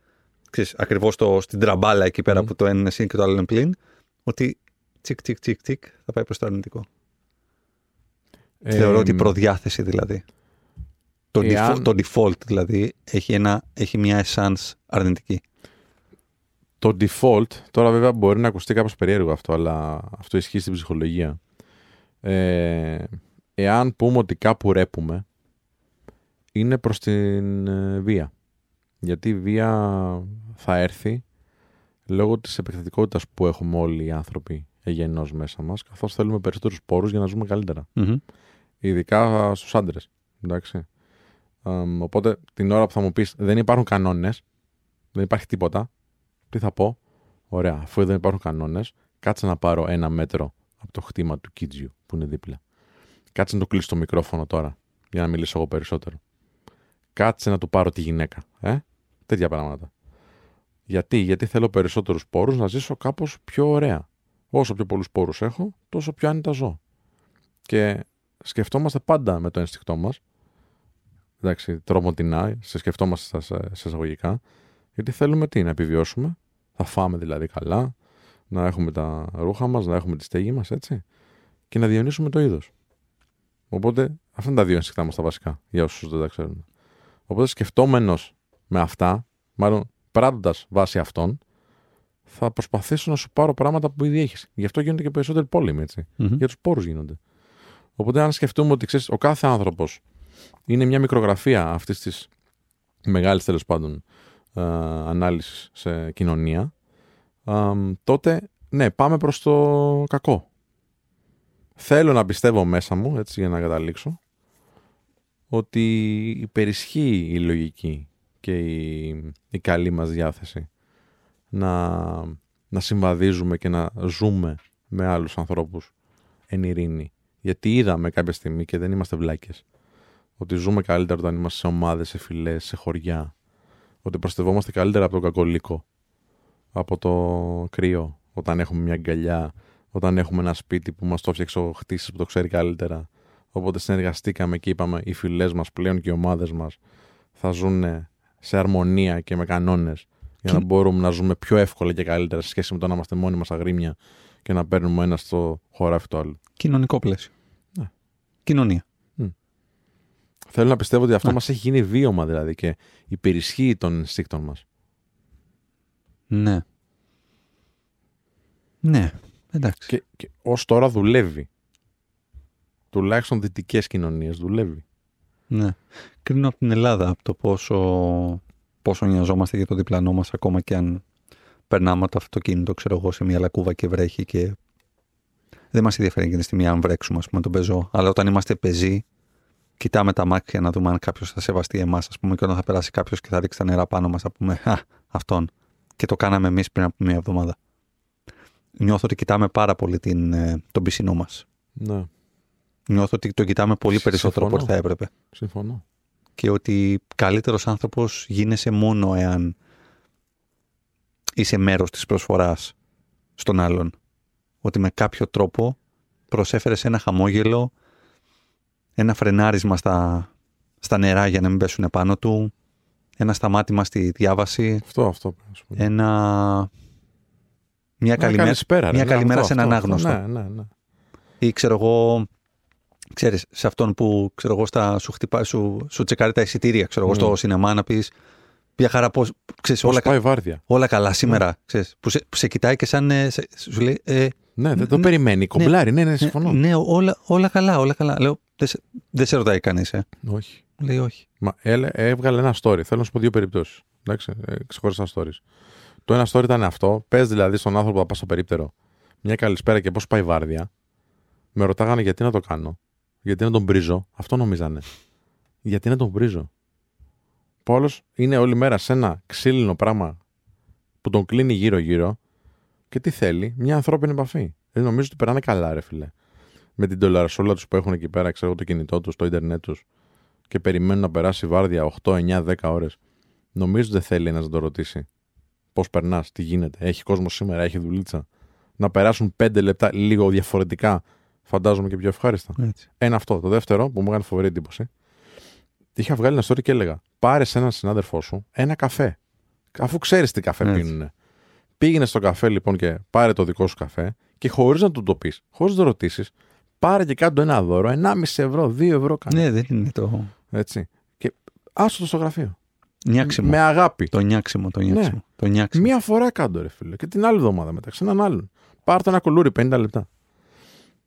ξέρεις, ακριβώς το, στην τραμπάλα εκεί πέρα Μμμ. που το ένα είναι συν και το άλλο είναι πλήν, ότι τσικ τσικ τσικ τσικ θα πάει προς το αρνητικό. Ε, Θεωρώ ότι η προδιάθεση δηλαδή. Το, εάν- default, το default δηλαδή έχει, ένα, έχει μια essence αρνητική. Το default, τώρα βέβαια μπορεί να ακουστεί κάπως περίεργο αυτό, αλλά αυτό ισχύει στην ψυχολογία. Ε, εάν πούμε ότι κάπου ρέπουμε, είναι προς την ε, βία. Γιατί η βία θα έρθει λόγω της επεκτατικότητας που έχουμε όλοι οι άνθρωποι εγενώς μέσα μας, καθώς θέλουμε περισσότερους πόρους για να ζούμε καλύτερα. Μμμ. Ειδικά στους άντρες. Εντάξει. Αμ, οπότε την ώρα που θα μου πεις δεν υπάρχουν κανόνες, δεν υπάρχει τίποτα, τι θα πω; Ωραία, αφού δεν υπάρχουν κανόνες, κάτσε να πάρω ένα μέτρο από το χτήμα του Κίτζιου που είναι δίπλα. Κάτσε να το κλείσω το μικρόφωνο τώρα για να μιλήσω εγώ περισσότερο. Κάτσε να του πάρω τη γυναίκα. Ε; Τέτοια πράγματα. Γιατί, γιατί θέλω περισσότερους πόρους να ζήσω κάπως πιο ωραία. Όσο πιο πολλούς πόρους έχω, τόσο πιο άνετα ζω. Και σκεφτόμαστε πάντα με το ένστικτό μας. Εντάξει, τρομοντινά, σε σκεφτόμαστε στα σε εισαγωγικά. Γιατί θέλουμε τι, να επιβιώσουμε. Θα φάμε δηλαδή καλά, να έχουμε τα ρούχα μας, να έχουμε τη στέγη μας, έτσι. Και να διονύσουμε το είδος. Οπότε, αυτά είναι τα δύο ένστικτά μας τα βασικά, για όσους δεν τα ξέρουν. Οπότε, σκεφτόμενος με αυτά, μάλλον πράττοντας βάσει αυτών, θα προσπαθήσω να σου πάρω πράγματα που ήδη έχεις. Γι' αυτό γίνονται και περισσότεροι πόλεμοι, έτσι. Μμμ. Για τους πόρους γίνονται. Οπότε, αν σκεφτούμε ότι ξέρεις, ο κάθε άνθρωπος είναι μια μικρογραφία αυτής της μεγάλης τέλος πάντων ανάλυσης σε κοινωνία, α, τότε ναι, πάμε προς το κακό. Θέλω να πιστεύω μέσα μου, έτσι για να καταλήξω, ότι υπερισχύει η λογική και η, η καλή μας διάθεση να, να συμβαδίζουμε και να ζούμε με άλλους ανθρώπους εν ειρήνη. Γιατί είδαμε κάποια στιγμή και δεν είμαστε βλάκες ότι ζούμε καλύτερα όταν είμαστε σε ομάδες, σε φυλές, σε χωριά. Ότι προστευόμαστε καλύτερα από τον κακολίκο, από το κρύο, όταν έχουμε μια αγκαλιά, όταν έχουμε ένα σπίτι που μας το έφτιαξε ο χτίσης που το ξέρει καλύτερα. Οπότε συνεργαστήκαμε και είπαμε οι φυλές μας πλέον και οι ομάδες μας θα ζουν σε αρμονία και με κανόνες για να Και- μπορούμε να ζούμε πιο εύκολα και καλύτερα σε σχέση με το να είμαστε μόνοι μας αγρίμια και να παίρνουμε ένας στο χωράφι το άλλο. Κοινωνικό πλαίσιο. Ναι. Κοινωνία. Θέλω να πιστεύω ότι αυτό Ναι. μας έχει γίνει βίωμα δηλαδή και υπερισχύει των ενστίκτων μας. Ναι. Ναι. Εντάξει. Και, και ως τώρα δουλεύει. Τουλάχιστον δυτικές κοινωνίες δουλεύει. Ναι. Κρίνω από την Ελλάδα από το πόσο, πόσο νοιαζόμαστε για το διπλανό μας ακόμα και αν περνάμε από το αυτοκίνητο, ξέρω εγώ, σε μια λακκούβα και βρέχει και δεν μας ενδιαφέρει εκείνη τη στιγμή αν βρέξουμε, ας πούμε, τον πεζό. Αλλά όταν είμαστε πεζοί, κοιτάμε τα μάτια να δούμε αν κάποιος θα σεβαστεί εμάς, ας πούμε, και όταν θα περάσει κάποιος και θα ρίξει τα νερά πάνω μας, θα πούμε Α, αυτόν. Και το κάναμε εμείς πριν από μια εβδομάδα. Νιώθω ότι κοιτάμε πάρα πολύ την, ε, τον πισινό μας. Ναι, Νιώθω ότι το κοιτάμε πολύ περισσότερο από ό,τι Συμφωνώ. θα έπρεπε. συμφωνώ. Και ότι καλύτερος άνθρωπος γίνεσαι μόνο εάν είσαι μέρος της προσφοράς στον άλλον. Ότι με κάποιο τρόπο προσέφερες ένα χαμόγελο, ένα φρενάρισμα στα, στα νερά για να μην πέσουν πάνω του, ένα σταμάτημα στη διάβαση, Αυτό, αυτό. πρέπει να σου πω. ένα... Μια Μια καλημέρα, καλησπέρα, ρε. μια Ναι, καλημέρα αυτό, σε έναν αυτό, αυτό. άγνωστο. Ναι, ναι, ναι. ή ξέρω εγώ, ξέρεις, σε αυτόν που ξέρω εγώ, στα, σου, χτυπά, σου, σου τσεκάρει τα εισιτήρια, ξέρω εγώ, Mm. στο σινεμά να πεις Ποια χαρά, πώς, ξέρεις, Πώς όλα, κα- πάει βάρδια. όλα καλά σήμερα. Ξέρεις, που, σε, που σε κοιτάει και σαν. ε, σε- σου λέει. Ε, Ναι, δεν το Ναι. περιμένει. Κομπλάρει. Ναι, ναι, ναι, συμφωνώ. ναι, όλα, όλα καλά, όλα καλά. Λέω, δεν σε, δεν σε ρωτάει κανείς, ε. Όχι. Μου Λέει όχι. Μα έλε- έβγαλε ένα story. Θέλω να σου πω δύο περιπτώσεις. Εντάξει, ε, ξεχωριστά stories. Το ένα story ήταν αυτό. Πες δηλαδή στον άνθρωπο που θα πας στο περίπτερο μια καλησπέρα και πώς πάει βάρδια. Με ρωτάγανε γιατί να το κάνω. Γιατί να τον πρίζω. Αυτό νομίζανε. Γιατί να τον πρίζω. Που ο άλλος είναι όλη μέρα σε ένα ξύλινο πράγμα που τον κλείνει γύρω-γύρω και τι θέλει, μια ανθρώπινη επαφή. Δεν νομίζω ότι περνάνε καλά, ρε φιλέ. Με την τολαρασόλα τους που έχουν εκεί πέρα, ξέρω εγώ, το κινητό τους, το ίντερνετ τους και περιμένουν να περάσει βάρδια 8, 9, 10 ώρες. Νομίζω δεν θέλει ένας να το ρωτήσει. Πώς περνάς, τι γίνεται, έχει κόσμο σήμερα, έχει δουλίτσα. Να περάσουν 5 λεπτά λίγο διαφορετικά, φαντάζομαι και πιο ευχάριστα. Έτσι. Ένα αυτό. Το δεύτερο που μου έκανε φοβερή εντύπωση. Είχα βγάλει ένα story και έλεγα: Πάρε σε έναν συνάδελφό σου ένα καφέ. Αφού ξέρεις τι καφέ Έτσι. πίνουνε. Πήγαινε στο καφέ λοιπόν και πάρε το δικό σου καφέ και χωρίς να του το πεις, χωρίς να το ρωτήσεις, πάρε και κάτω ένα δώρο, 1,5 ευρώ, 2 ευρώ κάνε. Ναι, δεν είναι το. Έτσι. Και άσο το στο γραφείο. Νιάξιμο. Με αγάπη. Το νιάξιμο, το νιάξιμο. Ναι. Το νιάξιμο. Μία φορά κάτω, ρε φίλε. Και την άλλη εβδομάδα μεταξύ έναν άλλον. Πάρτε ένα κουλούρι 50 λεπτά.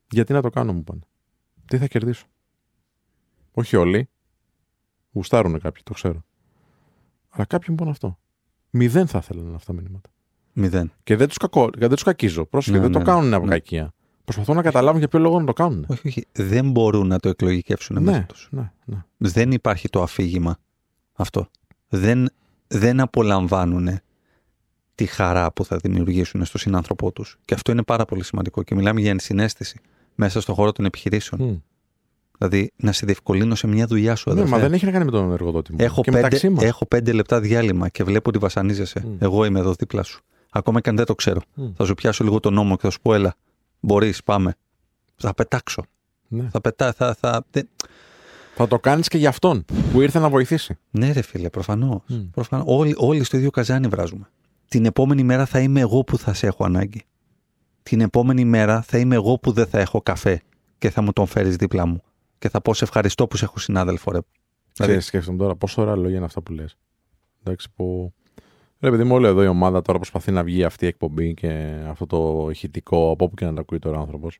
Γιατί να το κάνω, μου πάνε. Τι θα κερδίσω; Όχι όλοι. Γουστάρουν κάποιοι, το ξέρω. Αλλά κάποιοι μου πάνε αυτό. Μηδέν θα ήθελαν αυτά τα μηνύματα. Μηδέν. Και δεν τους κακο... δεν τους κακίζω. Πρόσεχε, Ναι, δεν ναι, το κάνουν ναι. από Ναι. κακία. Προσπαθούν να καταλάβουν για ποιο λόγο να το κάνουν. Όχι, όχι. Δεν μπορούν να το εκλογικεύσουν μέσα Ναι, τους. ναι, ναι. Δεν υπάρχει το αφήγημα αυτό. Δεν, δεν απολαμβάνουν τη χαρά που θα δημιουργήσουν στο συνάνθρωπό τους. Και αυτό είναι πάρα πολύ σημαντικό. Και μιλάμε για ενσυναίσθηση μέσα στον χώρο των επιχειρήσεων. Μμ. Δηλαδή να σε διευκολύνω σε μια δουλειά σου. Ναι, αδερφέ. μα δεν έχει να κάνει με τον εργοδότη μου. Έχω και πέντε, μεταξύ μας. έχω πέντε λεπτά διάλειμμα και βλέπω ότι βασανίζεσαι. Μμ. Εγώ είμαι εδώ δίπλα σου. Ακόμα και αν δεν το ξέρω. Μμ. Θα σου πιάσω λίγο τον νόμο και θα σου πω, έλα, μπορείς, πάμε. Θα πετάξω. Ναι. Θα πετά, θα, θα... δεν- Θα το κάνεις και για αυτόν που ήρθε να βοηθήσει. Ναι, ρε φίλε, προφανώς. Μμ. Προφανώς. Όλοι, όλοι στο ίδιο καζάνι βράζουμε. Την επόμενη μέρα θα είμαι εγώ που θα σε έχω ανάγκη. Την επόμενη μέρα θα είμαι εγώ που δεν θα έχω καφέ και θα μου τον φέρεις δίπλα μου. Και θα πω σε ευχαριστώ που σε έχω συνάδελφο, ρε. Δηλαδή, Δηλαδή, σκέφτομαι τώρα πόσο ωραία λόγια είναι αυτά που λες. Εντάξει, που. Ρε παιδί μου, όλη εδώ η ομάδα τώρα προσπαθεί να βγει αυτή η εκπομπή και αυτό το ηχητικό, από όπου και να τα ακούει τώρα ο άνθρωπος.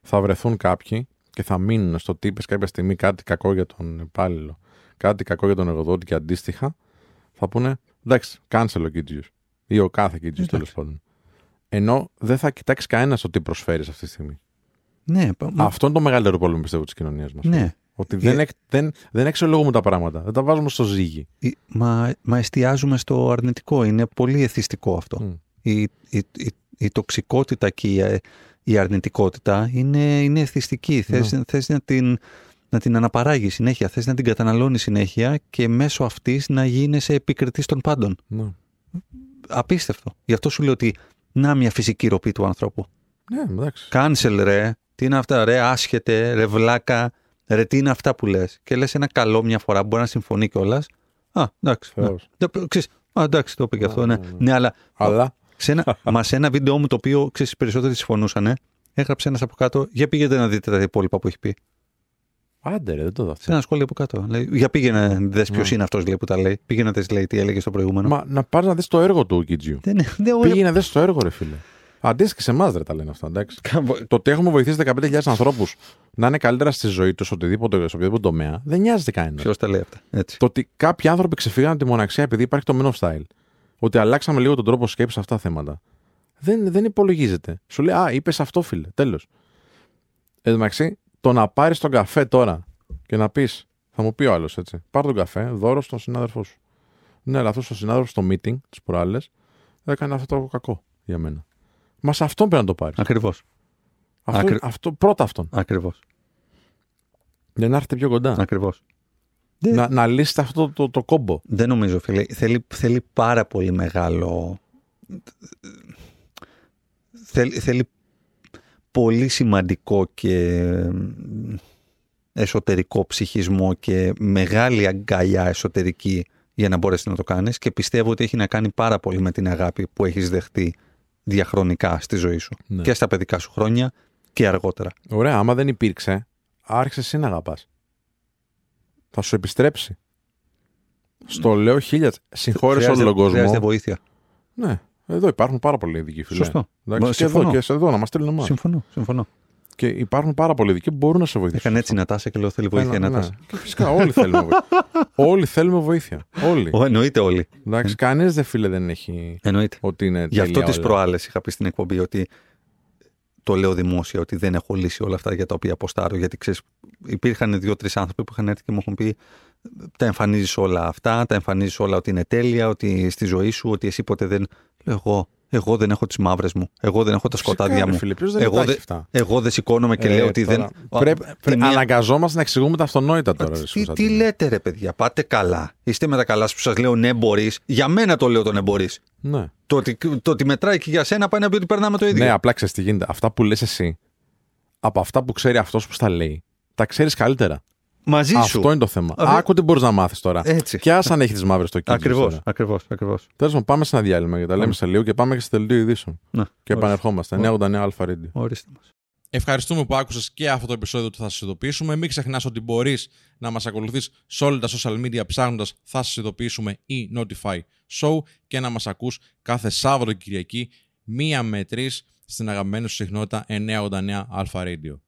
Θα βρεθούν κάποιοι και θα μείνουν στο τι είπες κάποια στιγμή κάτι κακό για τον υπάλληλο, κάτι κακό για τον εργοδότη και αντίστοιχα. Θα πούνε εντάξει, cancel ο Κίτζιος. Ή ο κάθε Κίτζιος τέλος Εντάξει. πάντων. Ενώ δεν θα κοιτάξει κανένας το τι προσφέρεις αυτή τη στιγμή. ναι, πα- μα- Αυτό είναι το μεγαλύτερο πρόβλημα πιστεύω της κοινωνίας μας. ναι. Ότι Ε, δεν, εκ, δεν, δεν εξολογούμε τα πράγματα. Δεν τα βάζουμε στο ζύγι. Ε, Μα, μα εστιάζουμε στο αρνητικό. Είναι πολύ εθιστικό αυτό. Μμ. Η, η, η, η τοξικότητα και η, ε, η αρνητικότητα είναι, είναι εθιστική. Θες, θες να, την, να την αναπαράγεις συνέχεια, θες να την καταναλώνεις συνέχεια και μέσω αυτής να γίνεσαι επικριτής των πάντων. Ναι. Απίστευτο. Γι' αυτό σου λέω ότι να μια φυσική ροπή του ανθρώπου. Ναι, εντάξει. Cancel ρε, τι είναι αυτά ρε, άσχετε, ρε βλάκα, ρε τι είναι αυτά που λες. Και λες ένα καλό μια φορά, μπορεί να συμφωνεί κιόλας. Α, εντάξει. ναι. Θεός. Ναι, ξέρεις, Α, εντάξει, το είπε και αυτό. Ναι, ναι, ναι. ναι αλλά Αλλά; σε ένα, μα σε ένα βίντεο μου το οποίο ξέρεις, οι περισσότεροι συμφωνούσαν, έγραψε ένας από κάτω. Για πήγαινε να δείτε τα υπόλοιπα που έχει πει. Άντε, ρε, δεν το δω Σε αυτό. ένα σχόλιο από κάτω. Λέει, για πήγαινε να δει ποιος Ναι. είναι αυτός που τα λέει. Πήγαινε να δει λέει, τι έλεγε στο προηγούμενο. Μα να πάρει να δεις το έργο του Κιτζιου. Δεν είναι. Δεν, ωραία. Πήγαινε να δει το έργο, ρε φίλε. Αντίστοιχα σε εμάς, ρε, τα λένε αυτά. Εντάξει. το ότι έχουμε βοηθήσει 15.000 ανθρώπους να είναι καλύτερα στη ζωή τους, σε οτιδήποτε, σε οποιοδήποτε τομέα, δεν νοιάζεται κανένα. Ποιος τα λέει αυτά. Έτσι. Το ότι κάποιοι άνθρωποι ξεφύγαν από τη μοναξιά επειδή υπάρχει το Men of Style, ότι αλλάξαμε λίγο τον τρόπο σκέψης σε αυτά τα θέματα, δεν, δεν υπολογίζεται. Σου λέει, Α, είπες αυτό, φίλε. Τέλος. Εν τω μεταξύ, το να πάρεις τον καφέ τώρα και να πεις, θα μου πει ο άλλος έτσι, πάρ τον καφέ, δώρο στον συνάδελφό σου. Ναι, αλλά αυτός ο συνάδελφος στο meeting τις προάλλες έκανε αυτό το κακό για μένα. Μας σε αυτόν πρέπει να το πάρεις. Ακριβώς. Αυτό, Ακρι- αυτό, πρώτα αυτόν. Ακριβώς. Για να έρθετε πιο κοντά. Ακριβώς. Να, να λύσετε αυτό το, το, το κόμπο. Δεν νομίζω, φίλε. Θέλει, θέλει πάρα πολύ μεγάλο. Θέλει, θέλει πολύ σημαντικό και εσωτερικό ψυχισμό και μεγάλη αγκαλιά εσωτερική για να μπορέσει να το κάνεις και πιστεύω ότι έχει να κάνει πάρα πολύ με την αγάπη που έχεις δεχτεί διαχρονικά στη ζωή σου Ναι. και στα παιδικά σου χρόνια και αργότερα. Ωραία, άμα δεν υπήρξε, άρχισε εσύ να αγαπάς. Θα σου επιστρέψει. Στο λέω χίλια. Συγχώρεσε όλο Χρειάζεται- τον Χρειάζεται κόσμο. βοήθεια. Ναι, εδώ υπάρχουν πάρα πολλοί ειδικοί φίλε. Σωστό. Εντάξει, Μα, και εδώ συμφωνώ. και σε εδώ να μας στείλουν εμάς. Συμφωνώ, συμφωνώ. Και υπάρχουν πάρα πολλοί ειδικοί που μπορούν να σε βοηθήσουν. Έκανε έτσι η Νατάσα και λέω θέλει βοήθεια η Ναι, ναι. Νατάσα. Και φυσικά όλοι θέλουμε βοήθεια. όλοι θέλουμε βοήθεια. Όλοι. Ω, εννοείται όλοι. Εντάξει, κανείς δεν φίλε δεν έχει Εννοείται. ότι είναι. Γι' αυτό τέλεια τις όλα. προάλλες είχα πει στην εκπομπή ότι το λέω δημόσια ότι δεν έχω λύσει όλα αυτά για τα οποία αποστάρω. Γιατί ξέρεις, υπήρχαν δύο-τρεις άνθρωποι που είχαν έρθει και μου έχουν πει τα εμφανίζεις όλα αυτά, τα εμφανίζεις όλα ότι είναι τέλεια, ότι στη ζωή σου, ότι εσύ ποτέ δεν. Λέω εγώ, εγώ δεν έχω τις μαύρες μου. Εγώ δεν έχω τα Φυσικά, σκοτάδια ρε μου. Φίλε, ποιος δεν Εγώ τα έχει δεν- αυτά; Εγώ δεν σηκώνομαι και Ε, λέω ότι τώρα, δεν. Πρέπει, Τη πρέπει- μία- Αναγκαζόμαστε να εξηγούμε τα αυτονόητα τώρα. ρε, τι, τι Κωνσταντίνε. λέτε ρε παιδιά, πάτε καλά. Είστε με τα καλά σας που σας λέω ναι μπορείς. Για μένα το λέω το ναι μπορείς. Ναι. Το ότι, το ότι μετράει και για σένα πάει να πει ότι περνάμε το ίδιο. Ναι, απλά ξέρεις τι γίνεται. Αυτά που λες εσύ, από αυτά που ξέρει αυτός που στα λέει, τα ξέρεις καλύτερα. Μαζί σου. Αυτό είναι το θέμα. Α, Άκου τι μπορείς να μάθεις τώρα. Έτσι. Και άσε αν έχεις τις μαύρες στο κίνημα. Ακριβώς, ακριβώς, ακριβώς. Τέλος πάντων, πάμε σε ένα διάλειμμα γιατί τα λέμε σε λίγο και πάμε και στο τελείο ειδήσεων. Να, Και επανερχόμαστε. 989 Αλφα Radio. ορίστε μας. Ευχαριστούμε που άκουσες και αυτό το επεισόδιο του Θα σας ειδοποιήσουμε. Μην ξεχνάς ότι μπορείς να μας ακολουθείς σε όλα τα social media ψάχνοντας Θα σας ειδοποιήσουμε ή Notify Show και να μας ακούς κάθε Σάββατο και Κυριακή μία με τρεις στην αγαπημένη σου συχνότητα 989 Alpha Radio.